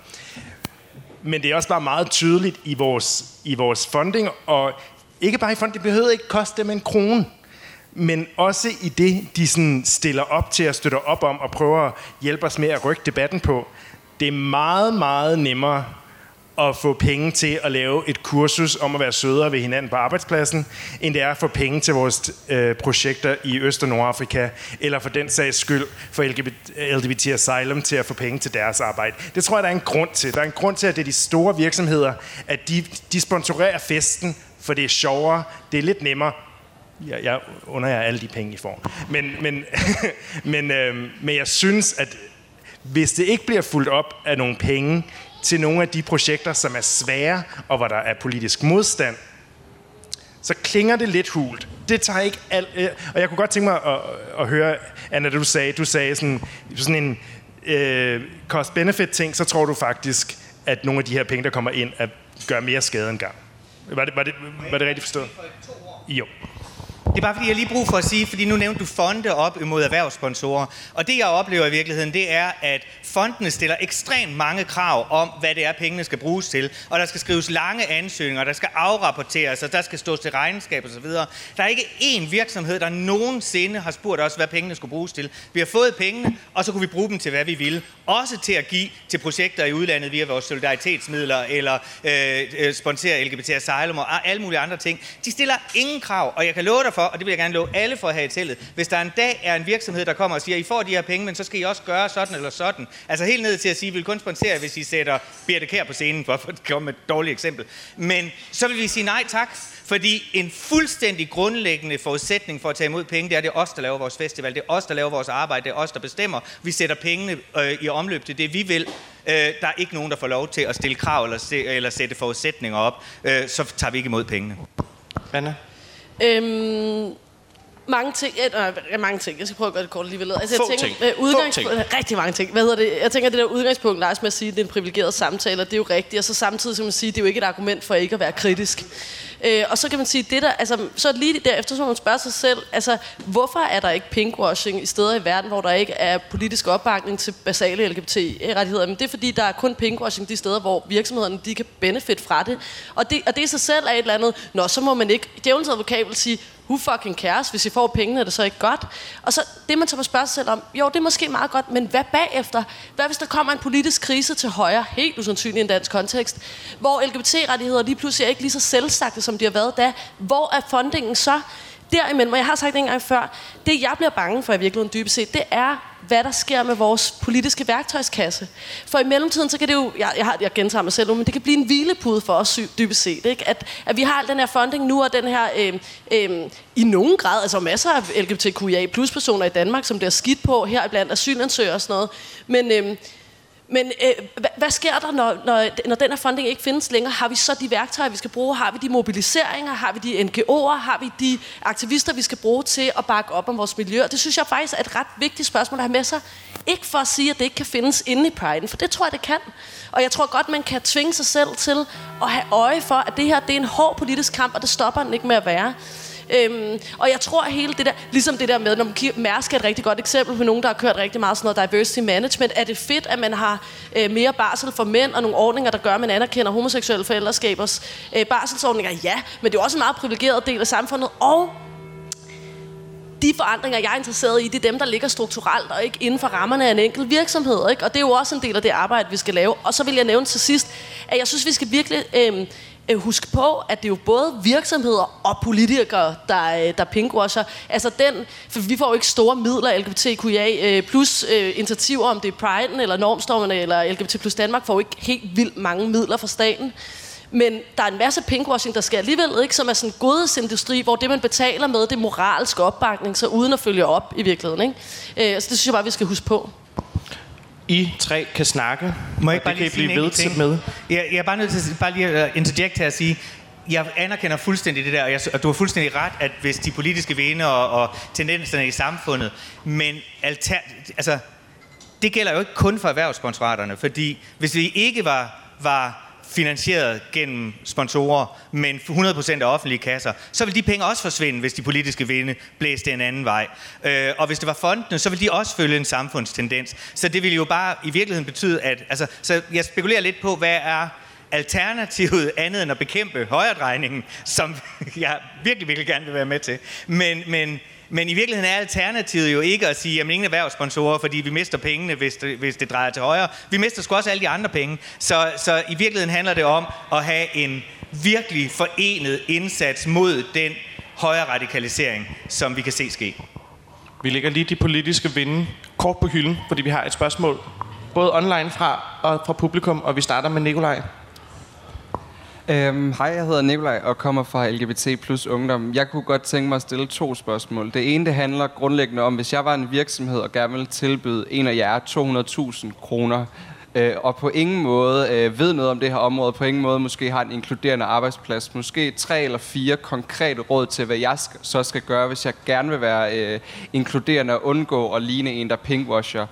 men det er også bare meget tydeligt i vores, i vores funding, og ikke bare i funding, det behøver ikke koste dem en krone, men også i det, de sådan stiller op til at støtte op om og prøver at hjælpe os med at rykke debatten på. Det er meget, meget nemmere at få penge til at lave et kursus om at være sødere ved hinanden på arbejdspladsen, end det er at få penge til vores øh, projekter i Øst- og Nordafrika, eller for den sags skyld for LGBT, LGBT Asylum til at få penge til deres arbejde. Det tror jeg, der er en grund til. Der er en grund til, at det er de store virksomheder, at de, de sponsorerer festen, for det er sjovere, det er lidt nemmere, jeg, jeg under jer alle de penge, I får. Men, men, men, øh, men jeg synes, at hvis det ikke bliver fuldt op af nogle penge til nogle af de projekter, som er svære, og hvor der er politisk modstand, så klinger det lidt hult. Det tager ikke alt... Øh, og jeg kunne godt tænke mig at, at høre, Anna, du sagde, du sagde sådan, sådan en øh, cost-benefit-ting, så tror du faktisk, at nogle af de her penge, der kommer ind, er, gør mere skade end gang. Var det, var det, var det rigtigt forstået? Jo. Det er bare fordi, jeg lige brug for at sige, fordi nu nævnte du fonde op imod erhvervssponsorer. Og det, jeg oplever i virkeligheden, det er, at fondene stiller ekstremt mange krav om, hvad det er, pengene skal bruges til. Og der skal skrives lange ansøgninger, der skal afrapporteres, og der skal stås til regnskab osv. Der er ikke én virksomhed, der nogensinde har spurgt os, hvad pengene skulle bruges til. Vi har fået pengene, og så kunne vi bruge dem til, hvad vi ville. Også til at give til projekter i udlandet via vores solidaritetsmidler, eller øh, øh sponsere LGBT Asylum og alle mulige andre ting. De stiller ingen krav, og jeg kan love dig for, og det vil jeg gerne love alle for at have i tellet. Hvis der en dag er en virksomhed, der kommer og siger, I får de her penge, men så skal I også gøre sådan eller sådan. Altså helt ned til at sige, at vi vil kun sponsere, hvis I sætter Birte Kær på scenen, for at komme med et dårligt eksempel. Men så vil vi sige nej tak, fordi en fuldstændig grundlæggende forudsætning for at tage imod penge, det er, det er os, der laver vores festival, det er os, der laver vores arbejde, det er os, der bestemmer. Vi sætter pengene øh, i omløb til det, vi vil. Øh, der er ikke nogen, der får lov til at stille krav eller, se, eller sætte forudsætninger op. Øh, så tager vi ikke imod pengene. Anna? Øhm, mange ting. Øh, øh, mange ting. Jeg skal prøve at gøre det kort alligevel. Altså, Få jeg tænker, ting. Øh, udgangspunkt, Få ting. Rigtig mange ting. Hvad hedder det? Jeg tænker, det der udgangspunkt, Lars, med at sige, at det er en privilegeret samtale, og det er jo rigtigt. Og så samtidig skal man sige, at det er jo ikke et argument for ikke at være kritisk. Øh, og så kan man sige, det der, altså, så lige derefter, så må man spørge sig selv, altså, hvorfor er der ikke pinkwashing i steder i verden, hvor der ikke er politisk opbakning til basale LGBT-rettigheder? Men det er fordi, der er kun pinkwashing de steder, hvor virksomhederne de kan benefit fra det. Og det, og det i sig selv er et eller andet, nå, så må man ikke, djævelens advokat vil sige, who fucking cares? Hvis I får pengene, er det så ikke godt? Og så det, man så må spørge sig selv om, jo, det er måske meget godt, men hvad bagefter? Hvad hvis der kommer en politisk krise til højre, helt usandsynligt i en dansk kontekst, hvor LGBT-rettigheder lige pludselig er ikke lige så selvsagte, som de har været da? Hvor er fundingen så? Derimellem, og jeg har sagt det en gang før, det jeg bliver bange for i virkeligheden dybest set, det er, hvad der sker med vores politiske værktøjskasse. For i mellemtiden, så kan det jo, jeg, jeg, har, jeg gentager mig selv nu, men det kan blive en hvilepude for os dybest set. Ikke? At, at vi har al den her funding nu, og den her, øh, øh, i nogen grad, altså masser af LGBTQIA plus personer i Danmark, som bliver skidt på, her blandt asylansøgere og sådan noget. Men, øh, men øh, hvad, hvad sker der, når, når, når den her funding ikke findes længere? Har vi så de værktøjer, vi skal bruge? Har vi de mobiliseringer? Har vi de NGO'er? Har vi de aktivister, vi skal bruge til at bakke op om vores miljø? Det synes jeg faktisk er et ret vigtigt spørgsmål at have med sig. Ikke for at sige, at det ikke kan findes inde i Pride'en, for det tror jeg, det kan. Og jeg tror godt, man kan tvinge sig selv til at have øje for, at det her det er en hård politisk kamp, og det stopper den ikke med at være. Øhm, og jeg tror hele det der, ligesom det der med, når man kigger, Mærsk er et rigtig godt eksempel på nogen, der har kørt rigtig meget sådan noget diversity management. Er det fedt, at man har øh, mere barsel for mænd og nogle ordninger, der gør, at man anerkender homoseksuelle forældreskabers øh, barselsordninger? Ja, men det er også en meget privilegeret del af samfundet. Og de forandringer, jeg er interesseret i, det er dem, der ligger strukturelt og ikke inden for rammerne af en enkelt virksomhed. Ikke? Og det er jo også en del af det arbejde, vi skal lave. Og så vil jeg nævne til sidst, at jeg synes, vi skal virkelig øh, øh, huske på, at det er jo både virksomheder og politikere, der, øh, der pinkwasher. Altså den, for vi får jo ikke store midler, LGBTQIA øh, plus øh, initiativer, om det er Pride'en eller Normstormerne eller LGBT plus Danmark, får jo ikke helt vildt mange midler fra staten. Men der er en masse pinkwashing, der sker alligevel, ikke? som er sådan en godhedsindustri, hvor det, man betaler med, det er moralsk opbakning, så uden at følge op i virkeligheden. Ikke? Øh, så det synes jeg bare, vi skal huske på. I tre kan snakke, Må jeg og bare det kan I blive ved til med. Jeg, jeg er bare nødt til bare lige at interject her og sige, jeg anerkender fuldstændig det der, og, jeg, og du har fuldstændig ret, at hvis de politiske vinde og, og tendenserne i samfundet, men alter, altså, det gælder jo ikke kun for erhvervssponsoraterne, fordi hvis vi ikke var, var finansieret gennem sponsorer, men 100% af offentlige kasser, så vil de penge også forsvinde, hvis de politiske vinde blæste en anden vej. Øh, og hvis det var fondene, så vil de også følge en samfundstendens. Så det vil jo bare i virkeligheden betyde, at... Altså, så jeg spekulerer lidt på, hvad er alternativet andet end at bekæmpe højredrejningen, som jeg virkelig, virkelig gerne vil være med til. Men, men, men i virkeligheden er alternativet jo ikke at sige, at ingen erhvervssponsorer, fordi vi mister pengene, hvis det, hvis det drejer til højre. Vi mister sgu også alle de andre penge. Så, så i virkeligheden handler det om at have en virkelig forenet indsats mod den højre radikalisering, som vi kan se ske. Vi lægger lige de politiske vinde kort på hylden, fordi vi har et spørgsmål. Både online fra og fra publikum, og vi starter med Nikolaj. Øhm, hej, jeg hedder Nikolaj og kommer fra LGBT plus ungdom. Jeg kunne godt tænke mig at stille to spørgsmål. Det ene det handler grundlæggende om, hvis jeg var en virksomhed og gerne ville tilbyde en af jer 200.000 kroner, øh, og på ingen måde øh, ved noget om det her område, på ingen måde måske har en inkluderende arbejdsplads, måske tre eller fire konkrete råd til, hvad jeg sk- så skal gøre, hvis jeg gerne vil være øh, inkluderende og undgå at ligne en, der pinkwasher.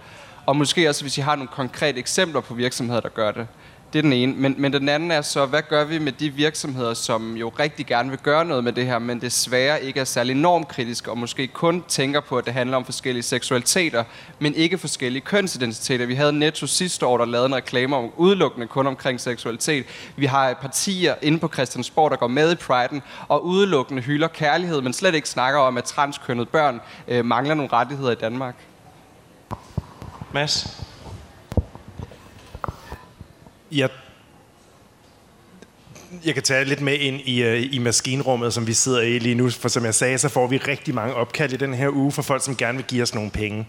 Og måske også, hvis I har nogle konkrete eksempler på virksomheder, der gør det. Det er den ene. Men, men den anden er så, hvad gør vi med de virksomheder, som jo rigtig gerne vil gøre noget med det her, men desværre ikke er særlig normkritiske, og måske kun tænker på, at det handler om forskellige seksualiteter, men ikke forskellige kønsidentiteter. Vi havde Netto sidste år, der lavede en reklame om udelukkende kun omkring seksualitet. Vi har partier inde på Christiansborg, der går med i Pride'en, og udelukkende hylder kærlighed, men slet ikke snakker om, at transkønnede børn øh, mangler nogle rettigheder i Danmark. Mads? Jeg, jeg kan tage lidt med ind i, uh, i maskinrummet, som vi sidder i lige nu. For som jeg sagde, så får vi rigtig mange opkald i den her uge fra folk, som gerne vil give os nogle penge.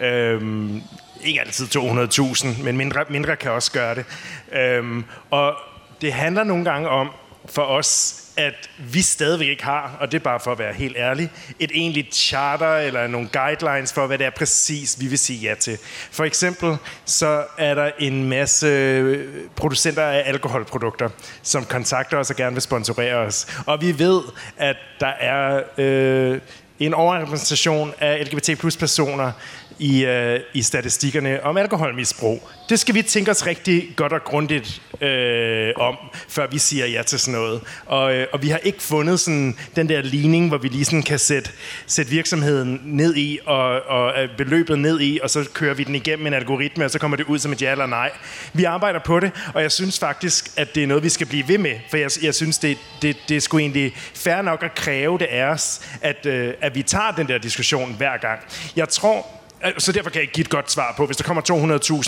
Øhm, ikke altid 200.000, men mindre, mindre kan også gøre det. Øhm, og det handler nogle gange om, for os, at vi stadigvæk ikke har, og det er bare for at være helt ærlig, et egentligt charter eller nogle guidelines for, hvad det er præcis, vi vil sige ja til. For eksempel så er der en masse producenter af alkoholprodukter, som kontakter os og gerne vil sponsorere os. Og vi ved, at der er øh, en overrepræsentation af LGBT plus personer i, øh, i statistikkerne om alkoholmisbrug. Det skal vi tænke os rigtig godt og grundigt øh, om, før vi siger ja til sådan noget. Og, øh, og vi har ikke fundet sådan den der ligning, hvor vi lige sådan kan sætte, sætte virksomheden ned i, og, og øh, beløbet ned i, og så kører vi den igennem en algoritme, og så kommer det ud som et ja eller nej. Vi arbejder på det, og jeg synes faktisk, at det er noget, vi skal blive ved med, for jeg, jeg synes, det, det, det er sgu egentlig fair nok at kræve det af os, at, øh, at vi tager den der diskussion hver gang. Jeg tror, Øh, så derfor kan jeg ikke give et godt svar på. Hvis der kommer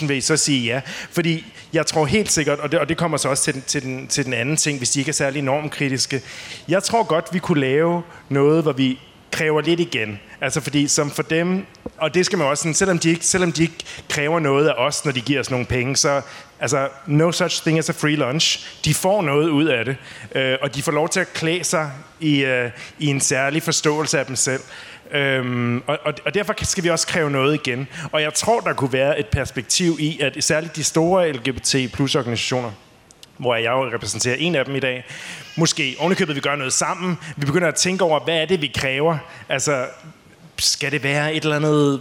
200.000, vil I så sige ja. Fordi jeg tror helt sikkert, og det, og det kommer så også til den, til, den, til den anden ting, hvis de ikke er særlig normkritiske. Jeg tror godt, vi kunne lave noget, hvor vi kræver lidt igen. Altså fordi som for dem, og det skal man også sådan, selvom de ikke, selvom de ikke kræver noget af os, når de giver os nogle penge, så altså no such thing as a free lunch. De får noget ud af det, øh, og de får lov til at klæde sig i, øh, i en særlig forståelse af dem selv. Øhm, og, og, og derfor skal vi også kræve noget igen. Og jeg tror, der kunne være et perspektiv i, at særligt de store LGBT plus organisationer, hvor jeg jo repræsenterer en af dem i dag, måske ovenikøbet vi gør noget sammen. Vi begynder at tænke over, hvad er det, vi kræver? Altså, skal det være et eller andet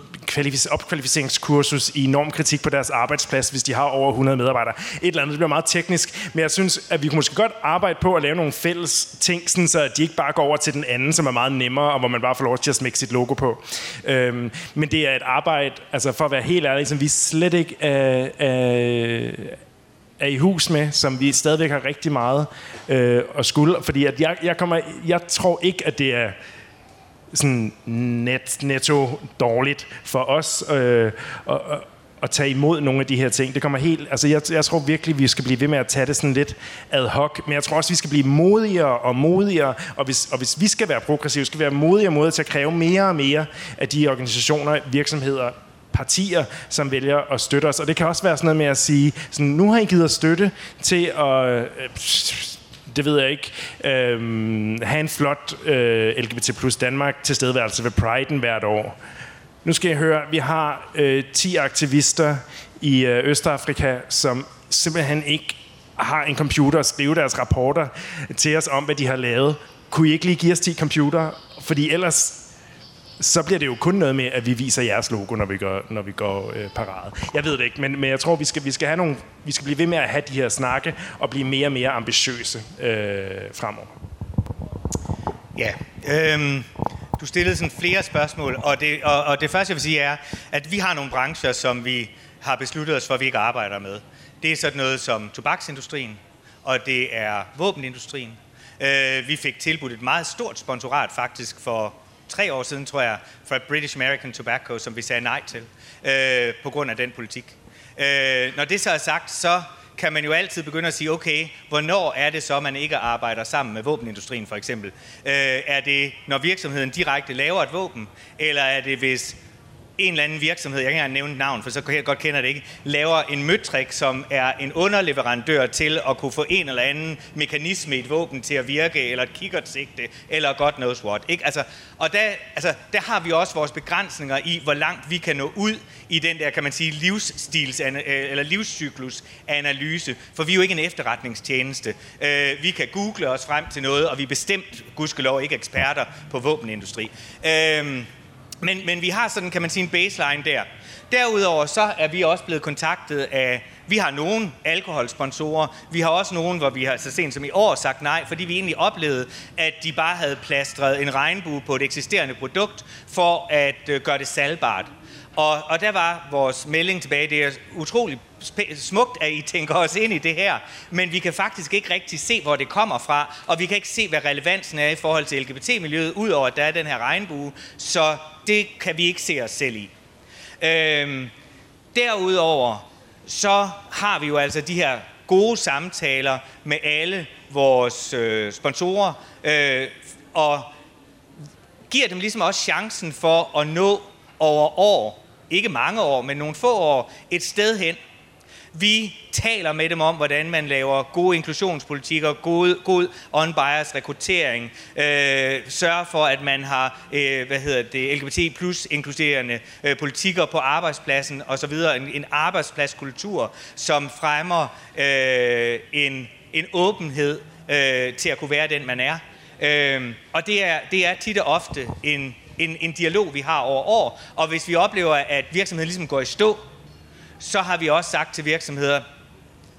opkvalificeringskursus i normkritik på deres arbejdsplads, hvis de har over 100 medarbejdere. Et eller andet, det bliver meget teknisk, men jeg synes, at vi kunne måske godt arbejde på at lave nogle fælles ting, sådan så de ikke bare går over til den anden, som er meget nemmere, og hvor man bare får lov til at smække sit logo på. Øhm, men det er et arbejde, altså for at være helt ærlig, som vi slet ikke øh, øh, er i hus med, som vi stadigvæk har rigtig meget øh, at skulle. Fordi at jeg, jeg, kommer, jeg tror ikke, at det er sådan net, netto dårligt for os øh, at, at tage imod nogle af de her ting. Det kommer helt, altså jeg, jeg tror virkelig, vi skal blive ved med at tage det sådan lidt ad hoc, men jeg tror også, vi skal blive modigere og modigere, og hvis, og hvis vi skal være progressive, skal vi være modigere og modigere til at kræve mere og mere af de organisationer, virksomheder, partier, som vælger at støtte os. Og det kan også være sådan noget med at sige, sådan, nu har I givet os støtte til at øh, det ved jeg ikke, øh, have en flot øh, LGBT plus Danmark tilstedeværelse ved Pride'en hvert år. Nu skal jeg høre, vi har øh, 10 aktivister i øh, Østafrika, som simpelthen ikke har en computer at skrive deres rapporter til os om, hvad de har lavet. Kunne I ikke lige give os 10 computer? Fordi ellers så bliver det jo kun noget med, at vi viser jeres logo, når vi går, når vi går øh, parade. Jeg ved det ikke, men, men jeg tror, vi skal, vi, skal have nogle, vi skal blive ved med at have de her snakke og blive mere og mere ambitiøse øh, fremover. Ja, øhm, du stillede sådan flere spørgsmål, og det, og, og det første, jeg vil sige, er, at vi har nogle brancher, som vi har besluttet os for, at vi ikke arbejder med. Det er sådan noget som tobaksindustrien, og det er våbenindustrien. Øh, vi fik tilbudt et meget stort sponsorat faktisk for tre år siden, tror jeg, fra British American Tobacco, som vi sagde nej til, øh, på grund af den politik. Øh, når det så er sagt, så kan man jo altid begynde at sige, okay, hvornår er det så, man ikke arbejder sammen med våbenindustrien for eksempel? Øh, er det, når virksomheden direkte laver et våben, eller er det, hvis en eller anden virksomhed, jeg kan ikke nævne navn, for så kan jeg godt kender det ikke, laver en møtrik, som er en underleverandør til at kunne få en eller anden mekanisme i et våben til at virke, eller et kikkertsigte, eller godt knows what. Ikke? Altså, og der, altså, der har vi også vores begrænsninger i, hvor langt vi kan nå ud i den der, kan man sige, livsstils eller livscyklusanalyse, for vi er jo ikke en efterretningstjeneste. Øh, vi kan google os frem til noget, og vi er bestemt, gudskelov, ikke eksperter på våbenindustri. Øh, men, men vi har sådan, kan man sige, en baseline der. Derudover så er vi også blevet kontaktet af, vi har nogle alkoholsponsorer, vi har også nogle, hvor vi har så sent som i år sagt nej, fordi vi egentlig oplevede, at de bare havde plastret en regnbue på et eksisterende produkt for at øh, gøre det salgbart. Og, og der var vores melding tilbage, det er utroligt smukt, at I tænker os ind i det her, men vi kan faktisk ikke rigtig se, hvor det kommer fra, og vi kan ikke se, hvad relevansen er i forhold til LGBT-miljøet, udover at der er den her regnbue, så det kan vi ikke se os selv i. Øhm, derudover, så har vi jo altså de her gode samtaler med alle vores øh, sponsorer, øh, og giver dem ligesom også chancen for at nå over år, ikke mange år, men nogle få år, et sted hen, vi taler med dem om, hvordan man laver gode inklusionspolitikker, god, god unbiased rekruttering, øh, sørger for, at man har øh, hvad hedder det, LGBT plus inkluderende øh, politikker på arbejdspladsen osv. En, en arbejdspladskultur, som fremmer øh, en, en åbenhed øh, til at kunne være den, man er. Øh, og det er, det er tit og ofte en, en, en dialog, vi har over år. Og hvis vi oplever, at virksomheden ligesom går i stå, så har vi også sagt til virksomheder,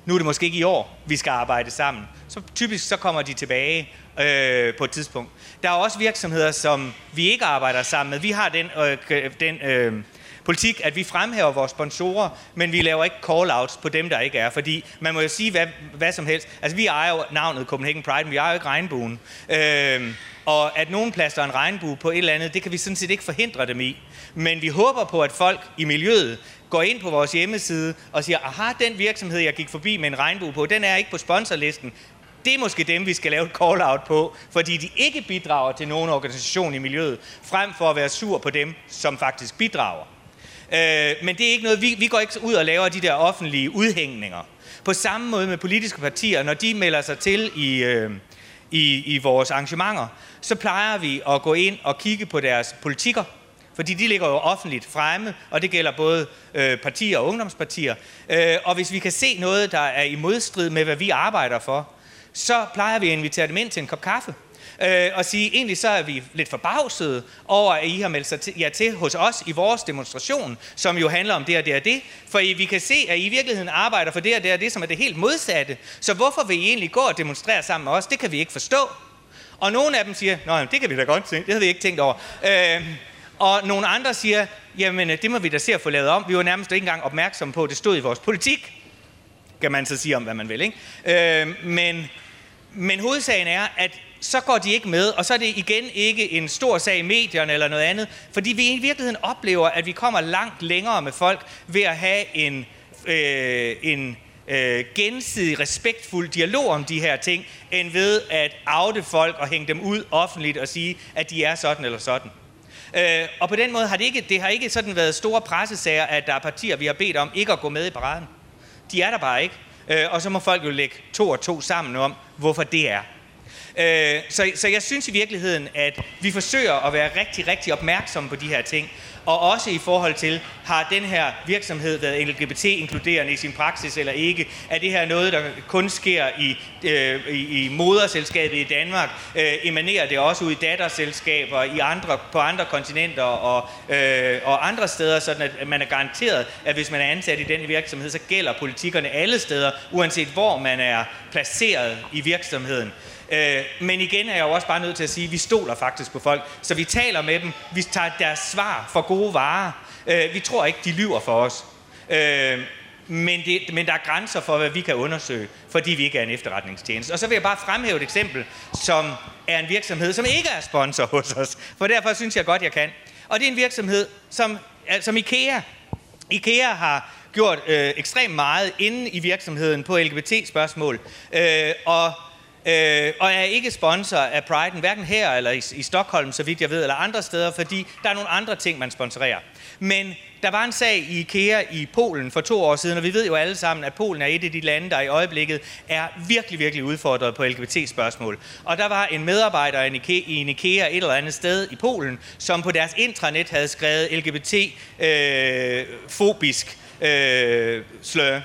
nu er det måske ikke i år, vi skal arbejde sammen. Så typisk så kommer de tilbage øh, på et tidspunkt. Der er også virksomheder, som vi ikke arbejder sammen med. Vi har den, øh, den øh, politik, at vi fremhæver vores sponsorer, men vi laver ikke call-outs på dem, der ikke er. Fordi man må jo sige hvad, hvad som helst. Altså vi ejer jo navnet Copenhagen Pride, men vi ejer jo ikke regnbuen. Øh, og at nogen plaster en regnbue på et eller andet, det kan vi sådan set ikke forhindre dem i. Men vi håber på, at folk i miljøet går ind på vores hjemmeside og siger, aha, den virksomhed, jeg gik forbi med en regnbue på, den er ikke på sponsorlisten. Det er måske dem, vi skal lave et call-out på, fordi de ikke bidrager til nogen organisation i miljøet, frem for at være sur på dem, som faktisk bidrager. Øh, men det er ikke noget, vi, vi går ikke ud og laver de der offentlige udhængninger. På samme måde med politiske partier, når de melder sig til i, øh, i, i vores arrangementer, så plejer vi at gå ind og kigge på deres politikker, fordi de ligger jo offentligt fremme, og det gælder både øh, partier og ungdomspartier. Øh, og hvis vi kan se noget, der er i modstrid med, hvad vi arbejder for, så plejer vi at invitere dem ind til en kop kaffe. Øh, og sige, egentlig så er vi lidt forbavsede over, at I har meldt jer til, ja, til hos os i vores demonstration, som jo handler om det og det og det. For I, vi kan se, at I i virkeligheden arbejder for det og det og det, som er det helt modsatte. Så hvorfor vil I egentlig gå og demonstrere sammen med os? Det kan vi ikke forstå. Og nogle af dem siger, nej, det kan vi da godt tænke, det havde vi ikke tænkt over. Øh, og nogle andre siger, jamen øh, det må vi da se at få lavet om. Vi var nærmest ikke engang opmærksomme på, at det stod i vores politik. Kan man så sige om, hvad man vil, ikke? Øh, men, men hovedsagen er, at så går de ikke med, og så er det igen ikke en stor sag i medierne eller noget andet, fordi vi i virkeligheden oplever, at vi kommer langt længere med folk ved at have en, øh, en øh, gensidig respektfuld dialog om de her ting, end ved at afde folk og hænge dem ud offentligt og sige, at de er sådan eller sådan. Øh, og på den måde har det ikke, det har ikke sådan været store pressesager, at der er partier, vi har bedt om ikke at gå med i paraden. De er der bare ikke. Øh, og så må folk jo lægge to og to sammen om, hvorfor det er. Øh, så, så jeg synes i virkeligheden, at vi forsøger at være rigtig, rigtig opmærksomme på de her ting. Og også i forhold til, har den her virksomhed været LGBT-inkluderende i sin praksis eller ikke? Er det her noget, der kun sker i, øh, i, i moderselskabet i Danmark? Øh, emanerer det også ud i datterselskaber i andre, på andre kontinenter og, øh, og andre steder, sådan at man er garanteret, at hvis man er ansat i den virksomhed, så gælder politikkerne alle steder, uanset hvor man er placeret i virksomheden. Øh, men igen er jeg jo også bare nødt til at sige, at vi stoler faktisk på folk. Så vi taler med dem. Vi tager deres svar for gode varer. Øh, vi tror ikke, de lyver for os. Øh, men, det, men der er grænser for, hvad vi kan undersøge, fordi vi ikke er en efterretningstjeneste. Og så vil jeg bare fremhæve et eksempel, som er en virksomhed, som ikke er sponsor hos os. For derfor synes jeg godt, jeg kan. Og det er en virksomhed, som, altså, som IKEA. IKEA har gjort øh, ekstremt meget inde i virksomheden på LGBT-spørgsmål. Øh, og Øh, og er ikke sponsor af Pride'en, hverken her eller i, i Stockholm, så vidt jeg ved, eller andre steder, fordi der er nogle andre ting, man sponsorerer. Men der var en sag i IKEA i Polen for to år siden, og vi ved jo alle sammen, at Polen er et af de lande, der i øjeblikket er virkelig, virkelig udfordret på LGBT-spørgsmål. Og der var en medarbejder i en IKEA et eller andet sted i Polen, som på deres intranet havde skrevet LGBT-fobisk øh, øh, slør.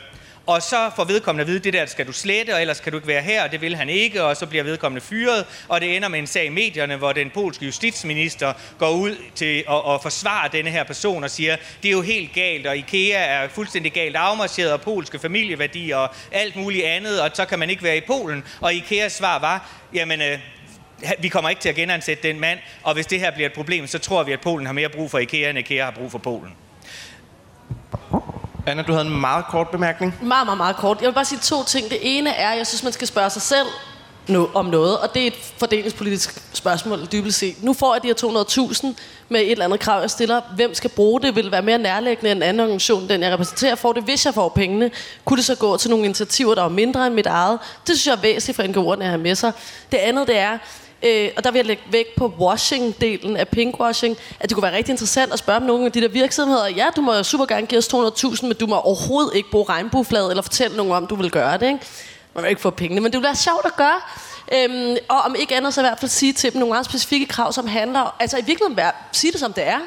Og så får vedkommende at vide, det der skal du slette, og ellers kan du ikke være her, og det vil han ikke, og så bliver vedkommende fyret, og det ender med en sag i medierne, hvor den polske justitsminister går ud til at, at forsvare denne her person og siger, det er jo helt galt, og IKEA er fuldstændig galt afmarcheret, og polske familieværdier og alt muligt andet, og så kan man ikke være i Polen. Og IKEAs svar var, jamen, øh, vi kommer ikke til at genansætte den mand, og hvis det her bliver et problem, så tror vi, at Polen har mere brug for IKEA, end IKEA har brug for Polen. Anna, du havde en meget kort bemærkning. Meget, meget, meget kort. Jeg vil bare sige to ting. Det ene er, at jeg synes, man skal spørge sig selv no, om noget, og det er et fordelingspolitisk spørgsmål dybest set. Nu får jeg de her 200.000 med et eller andet krav, jeg stiller. Hvem skal bruge det? Vil det være mere nærliggende end en anden organisation, den jeg repræsenterer, får det, hvis jeg får pengene? Kunne det så gå til nogle initiativer, der er mindre end mit eget? Det synes jeg er væsentligt for NGO'erne at have med sig. Det andet, det er, Øh, og der vil jeg lægge vægt på washing-delen af pinkwashing, at det kunne være rigtig interessant at spørge om nogle af de der virksomheder, ja, du må super gerne give os 200.000, men du må overhovedet ikke bruge regnbueflaget, eller fortælle nogen om, du vil gøre det, ikke? Man vil ikke få pengene, men det ville være sjovt at gøre. Øhm, og om ikke andet, så i hvert fald sige til dem nogle meget specifikke krav, som handler, altså i virkeligheden være, sige det som det er,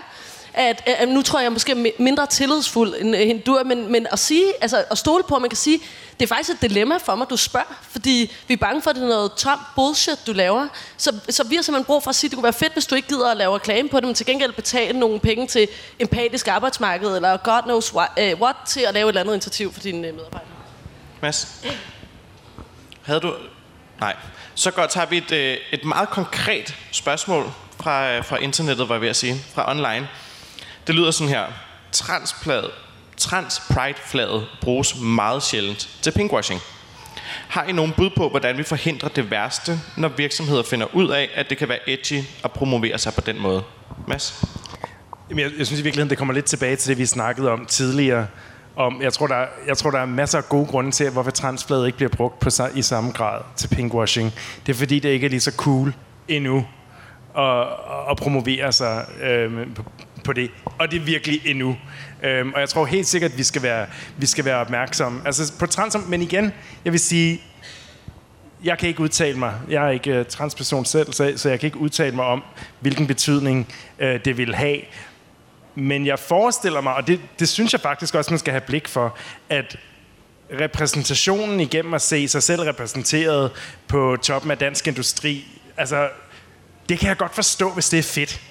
at, at nu tror jeg, måske mindre tillidsfuld end, øh, end du er, men, men at sige, altså at stole på, at man kan sige, det er faktisk et dilemma for mig, du spørger, fordi vi er bange for, at det er noget tom bullshit, du laver. Så, så vi har simpelthen brug for at sige, at det kunne være fedt, hvis du ikke gider at lave reklame på det, men til gengæld betale nogle penge til empatisk arbejdsmarked, eller God knows what, uh, øh, what til at lave et eller andet initiativ for dine øh, medarbejdere. Mads? Havde du... Nej. Så går, tager vi et, et meget konkret spørgsmål fra, fra internettet, var jeg ved at sige, fra online. Det lyder sådan her. Transplade, trans pride-flaget bruges meget sjældent til pinkwashing. Har I nogen bud på, hvordan vi forhindrer det værste, når virksomheder finder ud af, at det kan være edgy at promovere sig på den måde? Mads? Jamen, jeg, jeg synes i virkeligheden, det kommer lidt tilbage til det, vi snakkede om tidligere, om, jeg tror, der, jeg tror, der er masser af gode grunde til, hvorfor transflaget ikke bliver brugt på, i samme grad til pinkwashing. Det er fordi, det ikke er lige så cool endnu at, at promovere sig øh, på, det. Og det er virkelig endnu. Øhm, og jeg tror helt sikkert, at vi skal være, vi skal være opmærksomme. Altså på trans, men igen, jeg vil sige, jeg kan ikke udtale mig. Jeg er ikke uh, transperson selv, så, så jeg kan ikke udtale mig om, hvilken betydning uh, det vil have. Men jeg forestiller mig, og det, det synes jeg faktisk også, man skal have blik for, at repræsentationen igennem at se sig selv repræsenteret på toppen af dansk industri, altså, det kan jeg godt forstå, hvis det er fedt.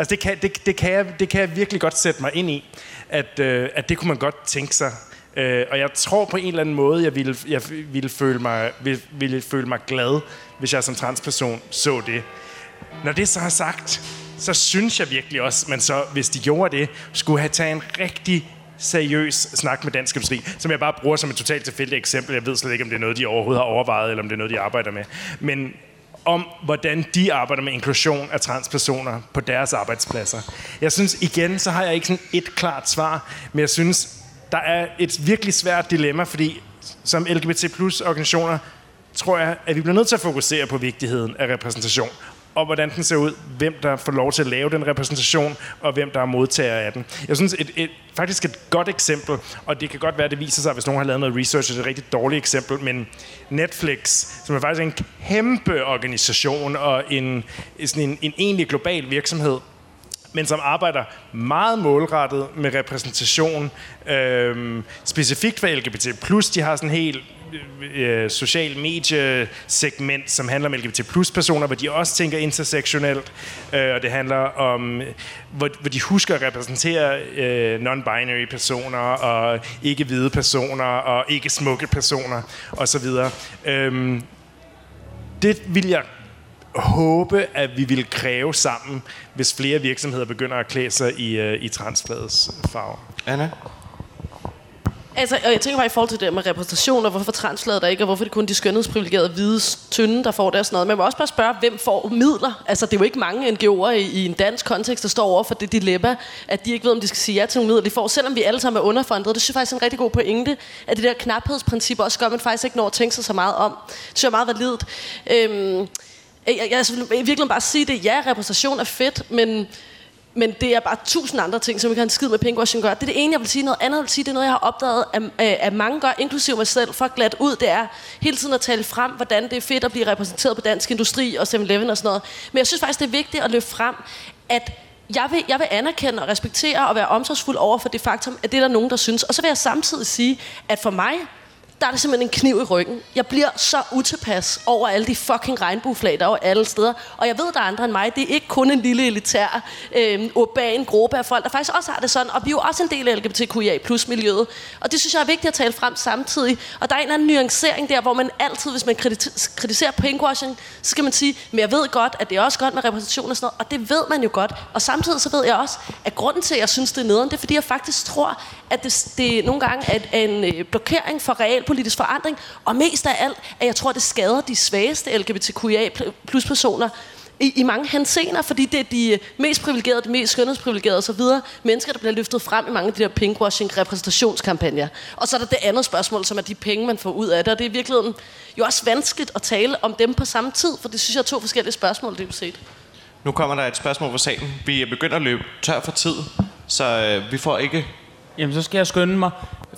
Altså, det kan, det, det, kan, jeg, det kan jeg virkelig godt sætte mig ind i, at, øh, at det kunne man godt tænke sig. Øh, og jeg tror på en eller anden måde, jeg ville, jeg ville, føle mig, ville, ville føle mig glad, hvis jeg som transperson så det. Når det så er sagt, så synes jeg virkelig også, at man så, hvis de gjorde det, skulle have taget en rigtig seriøs snak med dansk industri, som jeg bare bruger som et totalt tilfældigt eksempel. Jeg ved slet ikke, om det er noget, de overhovedet har overvejet, eller om det er noget, de arbejder med. Men om, hvordan de arbejder med inklusion af transpersoner på deres arbejdspladser. Jeg synes igen, så har jeg ikke sådan et klart svar, men jeg synes, der er et virkelig svært dilemma, fordi som LGBT plus organisationer, tror jeg, at vi bliver nødt til at fokusere på vigtigheden af repræsentation og hvordan den ser ud, hvem der får lov til at lave den repræsentation, og hvem der er modtager af den. Jeg synes, et, et, faktisk et godt eksempel, og det kan godt være, at det viser sig, hvis nogen har lavet noget research, det er et rigtig dårligt eksempel, men Netflix, som er faktisk en kæmpe organisation og en, sådan en, en egentlig global virksomhed, men som arbejder meget målrettet med repræsentation, øh, specifikt for LGBT+. De har sådan en helt øh, social mediesegment, som handler om LGBT plus personer, hvor de også tænker intersektionelt, øh, og det handler om, hvor, hvor de husker at repræsentere øh, non-binary personer, og ikke-hvide personer, og ikke-smukke personer, osv. Øh, det vil jeg håbe, at vi vil kræve sammen, hvis flere virksomheder begynder at klæde sig i, øh, i transflades farve. Anna? Altså, og jeg tænker bare i forhold til det med repræsentation, og hvorfor translader der ikke, og hvorfor det kun de skønhedsprivilegerede hvide tynde, der får det og sådan noget. Men man må også bare spørge, hvem får midler? Altså, det er jo ikke mange NGO'er i, i en dansk kontekst, der står over for det dilemma, at de ikke ved, om de skal sige ja til nogle midler, de får, selvom vi alle sammen er underfundet. Det synes jeg faktisk er en rigtig god pointe, at det der knaphedsprincip også gør, at man faktisk ikke når at tænke sig så meget om. Det synes jeg er meget validt. Øhm, jeg, jeg, jeg, jeg virkelig bare sige det. Ja, repræsentation er fedt, men men det er bare tusind andre ting, som ikke kan en skid med pinkwashing gøre. Det er det ene, jeg vil sige. Noget andet, jeg vil sige, det er noget, jeg har opdaget, at, øh, at mange gør, inklusive mig selv, for at glat ud, det er hele tiden at tale frem, hvordan det er fedt at blive repræsenteret på dansk industri og 7-Eleven og sådan noget. Men jeg synes faktisk, det er vigtigt at løfte frem, at jeg vil, jeg vil anerkende og respektere og være omsorgsfuld over for det faktum, at det er der nogen, der synes. Og så vil jeg samtidig sige, at for mig der er det simpelthen en kniv i ryggen. Jeg bliver så utilpas over alle de fucking regnbueflag, der er alle steder. Og jeg ved, der er andre end mig. Det er ikke kun en lille elitær, øh, urban gruppe af folk, der faktisk også har det sådan. Og vi er jo også en del af LGBTQIA plus miljøet. Og det synes jeg er vigtigt at tale frem samtidig. Og der er en eller anden nuancering der, hvor man altid, hvis man kritiserer pinkwashing, så skal man sige, men jeg ved godt, at det er også godt med repræsentation og sådan noget. Og det ved man jo godt. Og samtidig så ved jeg også, at grunden til, at jeg synes, det er nederen, det er, fordi jeg faktisk tror, at det, det nogle gange er en øh, blokering for real politisk forandring, og mest af alt, at jeg tror, det skader de svageste LGBTQIA plus personer, i, i mange hensener, fordi det er de mest privilegerede, de mest skønhedsprivilegerede osv., mennesker, der bliver løftet frem i mange af de der pinkwashing-repræsentationskampagner. Og så er der det andet spørgsmål, som er de penge, man får ud af det, og det er i virkeligheden jo også vanskeligt at tale om dem på samme tid, for det synes jeg er to forskellige spørgsmål, det set. Nu kommer der et spørgsmål fra salen. Vi er begyndt at løbe tør for tid, så øh, vi får ikke Jamen, så skal jeg skynde mig.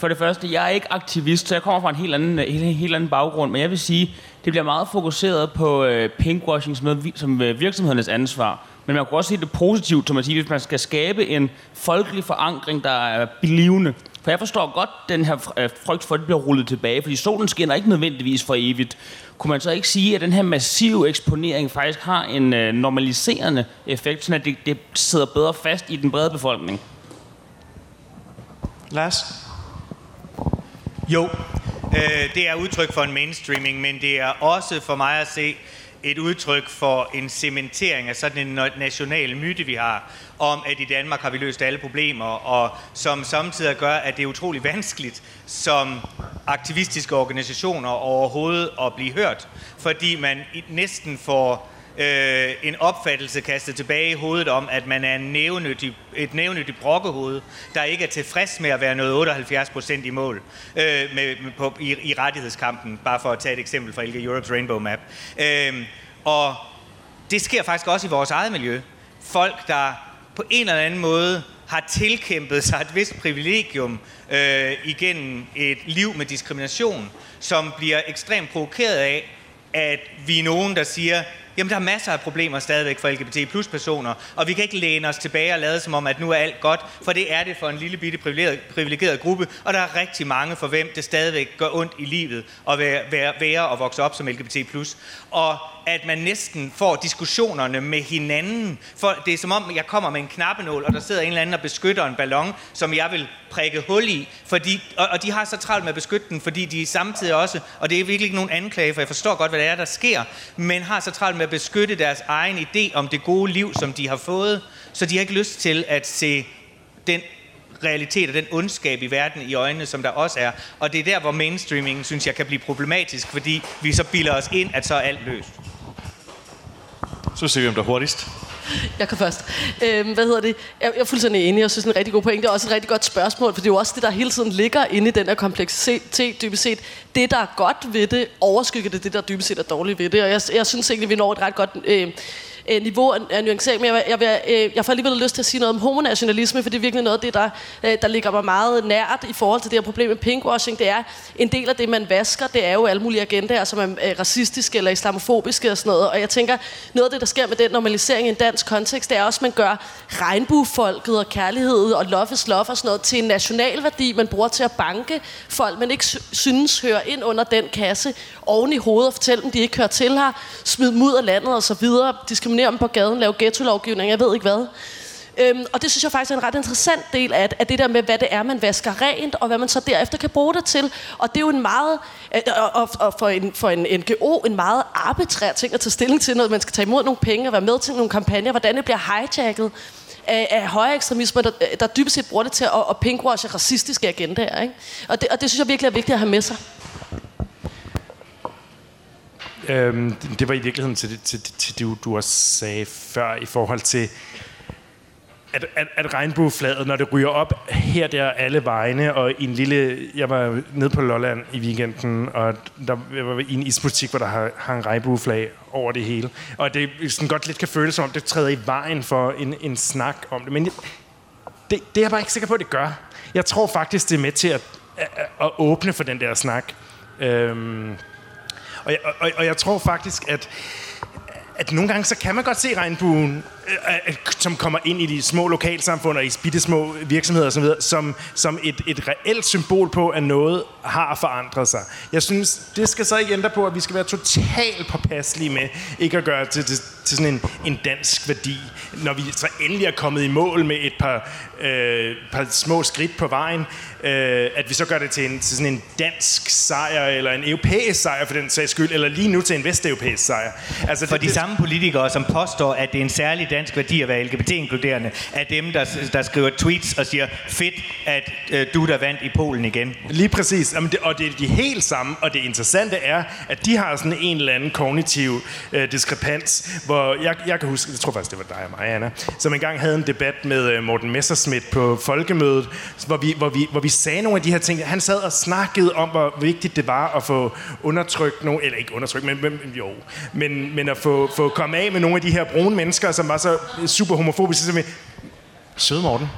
For det første, jeg er ikke aktivist, så jeg kommer fra en helt anden, helt, helt anden baggrund. Men jeg vil sige, det bliver meget fokuseret på øh, pinkwashing som, som øh, virksomhedernes ansvar. Men man kan også se det positivt, som man siger, hvis man skal skabe en folkelig forankring, der er blivende. For jeg forstår godt den her øh, frygt for, at det bliver rullet tilbage, fordi solen skinner ikke nødvendigvis for evigt. Kunne man så ikke sige, at den her massive eksponering faktisk har en øh, normaliserende effekt, så det, det sidder bedre fast i den brede befolkning? Lars? Jo, øh, det er udtryk for en mainstreaming, men det er også for mig at se et udtryk for en cementering af sådan en national myte, vi har, om at i Danmark har vi løst alle problemer, og som samtidig gør, at det er utrolig vanskeligt som aktivistiske organisationer overhovedet at blive hørt, fordi man næsten får øh, en opfattelse kastet tilbage i hovedet om, at man er en nævnyttig, et nævnyttigt brokkehoved, der ikke er tilfreds med at være noget 78 procent i mål øh, med, med på, i, i rettighedskampen, bare for at tage et eksempel fra LG Europe's Rainbow Map. Øh, og det sker faktisk også i vores eget miljø. Folk, der på en eller anden måde har tilkæmpet sig et vist privilegium øh, igennem et liv med diskrimination, som bliver ekstremt provokeret af, at vi er nogen, der siger, jamen der er masser af problemer stadigvæk for LGBT plus personer, og vi kan ikke læne os tilbage og lade som om, at nu er alt godt, for det er det for en lille bitte privilegeret, privilegeret gruppe, og der er rigtig mange for hvem det stadigvæk gør ondt i livet at være, være, være og vokse op som LGBT plus. Og at man næsten får diskussionerne med hinanden. For det er som om, jeg kommer med en knappenål, og der sidder en eller anden og beskytter en ballon, som jeg vil prikke hul i. Fordi, og, og de har så travlt med at beskytte den, fordi de samtidig også, og det er virkelig ikke nogen anklage, for jeg forstår godt, hvad det er, der sker, men har så travlt med at beskytte deres egen idé om det gode liv, som de har fået, så de har ikke lyst til at se den realitet og den ondskab i verden i øjnene, som der også er. Og det er der, hvor mainstreaming, synes jeg, kan blive problematisk, fordi vi så bilder os ind, at så er alt løst. Så ser vi, om der er hurtigst. Jeg kan først. Øhm, hvad hedder det? Jeg, jeg er fuldstændig enig. Jeg synes, det er en rigtig god pointe. Det er også et rigtig godt spørgsmål, for det er jo også det, der hele tiden ligger inde i den her kompleksitet, dybest set. Det, der er godt ved det, overskygger det, det der dybest set er dårligt ved det. Og jeg, jeg synes egentlig, vi når et ret godt... Øh, øh, niveau af nuancering, men jeg, jeg, vil, øh, jeg får alligevel lyst til at sige noget om homonationalisme, for det er virkelig noget af det, der, øh, der ligger mig meget nært i forhold til det her problem med pinkwashing. Det er en del af det, man vasker, det er jo alle mulige agendaer, som er øh, racistiske eller islamofobiske og sådan noget. Og jeg tænker, noget af det, der sker med den normalisering i en dansk kontekst, det er også, at man gør regnbuefolket og kærlighed og love is love og sådan noget til en national værdi, man bruger til at banke folk, man ikke synes hører ind under den kasse oven i hovedet og fortælle dem, de ikke hører til her, smid dem ud af landet og så videre, diskriminere dem på gaden, lave ghetto-lovgivning, jeg ved ikke hvad. Øhm, og det synes jeg faktisk er en ret interessant del af, af det der med, hvad det er, man vasker rent, og hvad man så derefter kan bruge det til. Og det er jo en meget, øh, øh og, og for, en, for en NGO, en meget arbitrær ting at tage stilling til, når man skal tage imod nogle penge og være med til nogle kampagner, hvordan det bliver hijacket af, af højere ekstremisme, der, øh, der dybest set bruger det til at, at pinkwashe racistiske agendaer. Ikke? Og, det, og det synes jeg virkelig er vigtigt at have med sig. Øhm, det var i virkeligheden til, til, til det, du også sagde før i forhold til, at, at, at regnbueflaget, når det ryger op her der alle vegne, og i en lille... Jeg var nede på Lolland i weekenden, og der jeg var i en isbutik, hvor der hang regnbueflag over det hele. Og det sådan godt lidt kan føles som om, det træder i vejen for en, en snak om det. Men det, det er jeg bare ikke sikker på, at det gør. Jeg tror faktisk, det er med til at, at, at åbne for den der snak. Øhm, og, jeg, og, og jeg tror faktisk, at, at nogle gange så kan man godt se regnbuen, som kommer ind i de små lokalsamfund og i bitte små virksomheder osv., som, som et, et reelt symbol på, at noget har forandret sig. Jeg synes, det skal så ikke ændre på, at vi skal være totalt påpasselige med ikke at gøre til, til, til sådan en, en dansk værdi, når vi så endelig er kommet i mål med et par, øh, par små skridt på vejen, øh, at vi så gør det til, en, til sådan en dansk sejr, eller en europæisk sejr for den sags skyld, eller lige nu til en vesteuropæisk sejr. Altså, for det, de det, samme politikere, som påstår, at det er en særlig dansk værdi at være LGBT-inkluderende, er dem, der, der skriver tweets og siger, fedt, at øh, du der vandt i Polen igen. Lige præcis. Jamen det, og det er de helt samme, og det interessante er, at de har sådan en eller anden kognitiv øh, diskrepans, hvor jeg, jeg kan huske, jeg tror faktisk, det var dig og mig, Anna, som engang havde en debat med øh, Morten Messerschmidt på Folkemødet, hvor vi, hvor, vi, hvor vi sagde nogle af de her ting. Han sad og snakkede om, hvor vigtigt det var at få undertrykt nogle, eller ikke undertrykt, men, men jo, men, men at få, få komme af med nogle af de her brune mennesker, som var så super homofobisk, Så Søde Morten,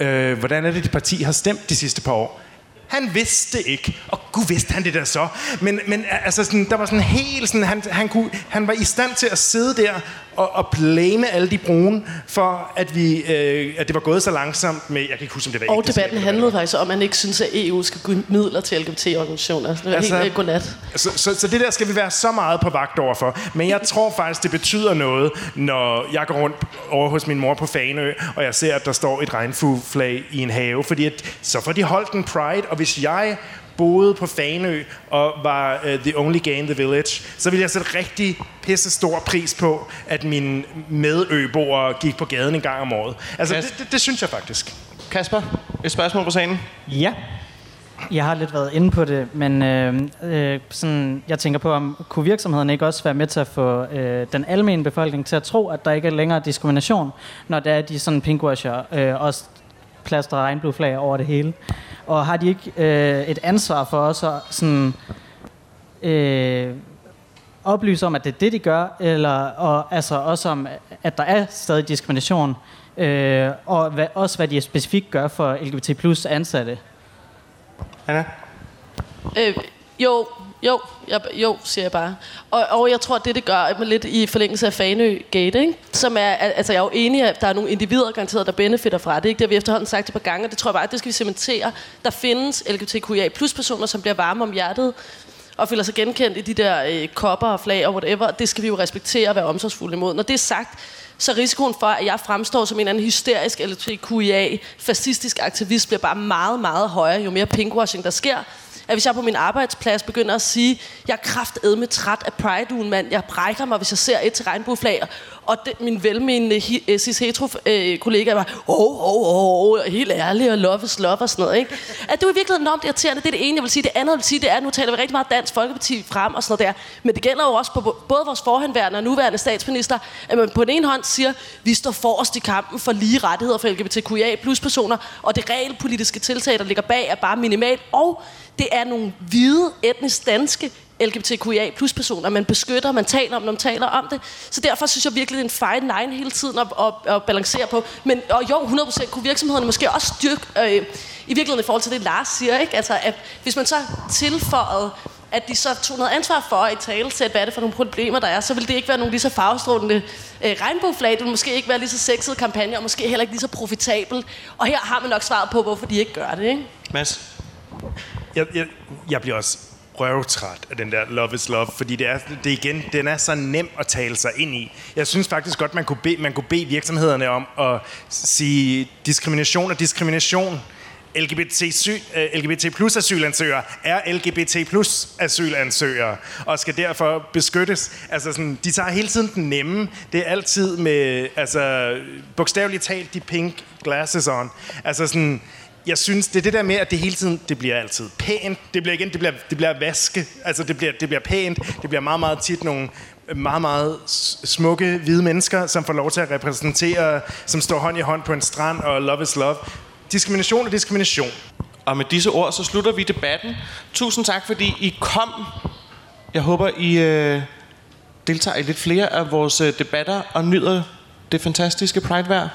øh, hvordan er det, dit parti har stemt de sidste par år? Han vidste ikke. Og gud vidste han det der så. Men, men altså, sådan, der var sådan helt sådan, han, han, kunne, han var i stand til at sidde der og, og blame alle de brune for, at, vi, øh, at det var gået så langsomt med, jeg kan ikke huske, om det var Og debatten handlede faktisk om, at man ikke synes, at EU skal give midler til LGBT-organisationer. Det var altså, helt godnat. Så, så, så det der skal vi være så meget på vagt overfor. Men jeg tror faktisk, det betyder noget, når jeg går rundt over hos min mor på Faneø, og jeg ser, at der står et regnfueflag i en have, fordi at, så får de holdt en pride, og hvis jeg boede på Fanø og var uh, the only gay in the village, så ville jeg sætte rigtig pisse stor pris på, at mine medøboere gik på gaden en gang om året. Altså, det, det, det synes jeg faktisk. Kasper, et spørgsmål på sagen? Ja. Jeg har lidt været inde på det, men øh, øh, sådan, jeg tænker på, om kunne virksomheden ikke også være med til at få øh, den almindelige befolkning til at tro, at der ikke er længere diskrimination, når der er de sådan pinkwasher øh, også plaster regnbueflag over det hele. Og har de ikke øh, et ansvar for os at sådan, øh, oplyse om, at det er det, de gør, eller og, altså også om, at der er stadig diskrimination, øh, og hvad, også hvad de specifikt gør for LGBT plus ansatte? Anna? Øh, jo, jo, jeg, jo, siger jeg bare. Og, og jeg tror, det, det gør, lidt i forlængelse af Fanø Gate, ikke? som er, altså jeg er jo enig, at der er nogle individer garanteret, der benefitter fra det. Ikke? Det har vi efterhånden sagt et par gange, og det tror jeg bare, at det skal vi cementere. Der findes LGBTQIA plus personer, som bliver varme om hjertet, og føler sig genkendt i de der øh, kopper og flag og whatever. Det skal vi jo respektere og være omsorgsfulde imod. Når det er sagt, så risikoen for, at jeg fremstår som en eller anden hysterisk LGBTQIA fascistisk aktivist, bliver bare meget, meget højere, jo mere pinkwashing der sker at hvis jeg på min arbejdsplads begynder at sige, jeg er kraftedme træt af pride mand, jeg brækker mig, hvis jeg ser et til regnbueflag, og det, min velmenende uh, cis-hetero-kollega uh, var, åh, åh, åh, oh, helt ærlig, og love is love og sådan noget, ikke? At det var virkelig enormt irriterende. Det er det ene, jeg vil sige. Det andet, jeg vil sige, det er, at nu taler vi rigtig meget Dansk Folkeparti frem og sådan noget der. Men det gælder jo også på både vores forhenværende og nuværende statsminister, at man på den ene hånd siger, vi står forrest i kampen for lige rettigheder for LGBTQIA plus personer, og det realpolitiske tiltag, der ligger bag, er bare minimalt. Og det er nogle hvide, etnisk danske LGBTQIA plus personer, man beskytter, man taler om, når man taler om det. Så derfor synes jeg virkelig, det er en fine line hele tiden at, at, at balancere på. Men og jo, 100% kunne virksomhederne måske også styrke, øh, i virkeligheden i forhold til det, Lars siger, ikke? Altså, at hvis man så tilføjede at de så tog noget ansvar for i tale til, hvad er det for nogle problemer, der er, så vil det ikke være nogle lige så farvestrålende øh, regnbueflag. Det vil måske ikke være lige så sexet kampagne, og måske heller ikke lige så profitabel. Og her har man nok svaret på, hvorfor de ikke gør det, ikke? Mads? Jeg, jeg, jeg bliver også røvtræt af den der love is love, fordi det er, det igen, den er så nem at tale sig ind i. Jeg synes faktisk godt, man kunne bede, man kunne bede virksomhederne om at sige diskrimination og diskrimination. LGBT, øh, LGBT plus asylansøgere er LGBT plus asylansøgere og skal derfor beskyttes. Altså sådan, de tager hele tiden den nemme. Det er altid med, altså bogstaveligt talt, de pink glasses on. Altså sådan, jeg synes, det er det der med, at det hele tiden, det bliver altid pænt. Det bliver igen, det bliver, det bliver vaske. Altså, det bliver, det bliver pænt. Det bliver meget, meget tit nogle øh, meget, meget smukke hvide mennesker, som får lov til at repræsentere, som står hånd i hånd på en strand og love is love. Diskrimination er diskrimination. Og med disse ord, så slutter vi debatten. Tusind tak, fordi I kom. Jeg håber, I øh, deltager i lidt flere af vores øh, debatter og nyder det fantastiske Pride-vejr.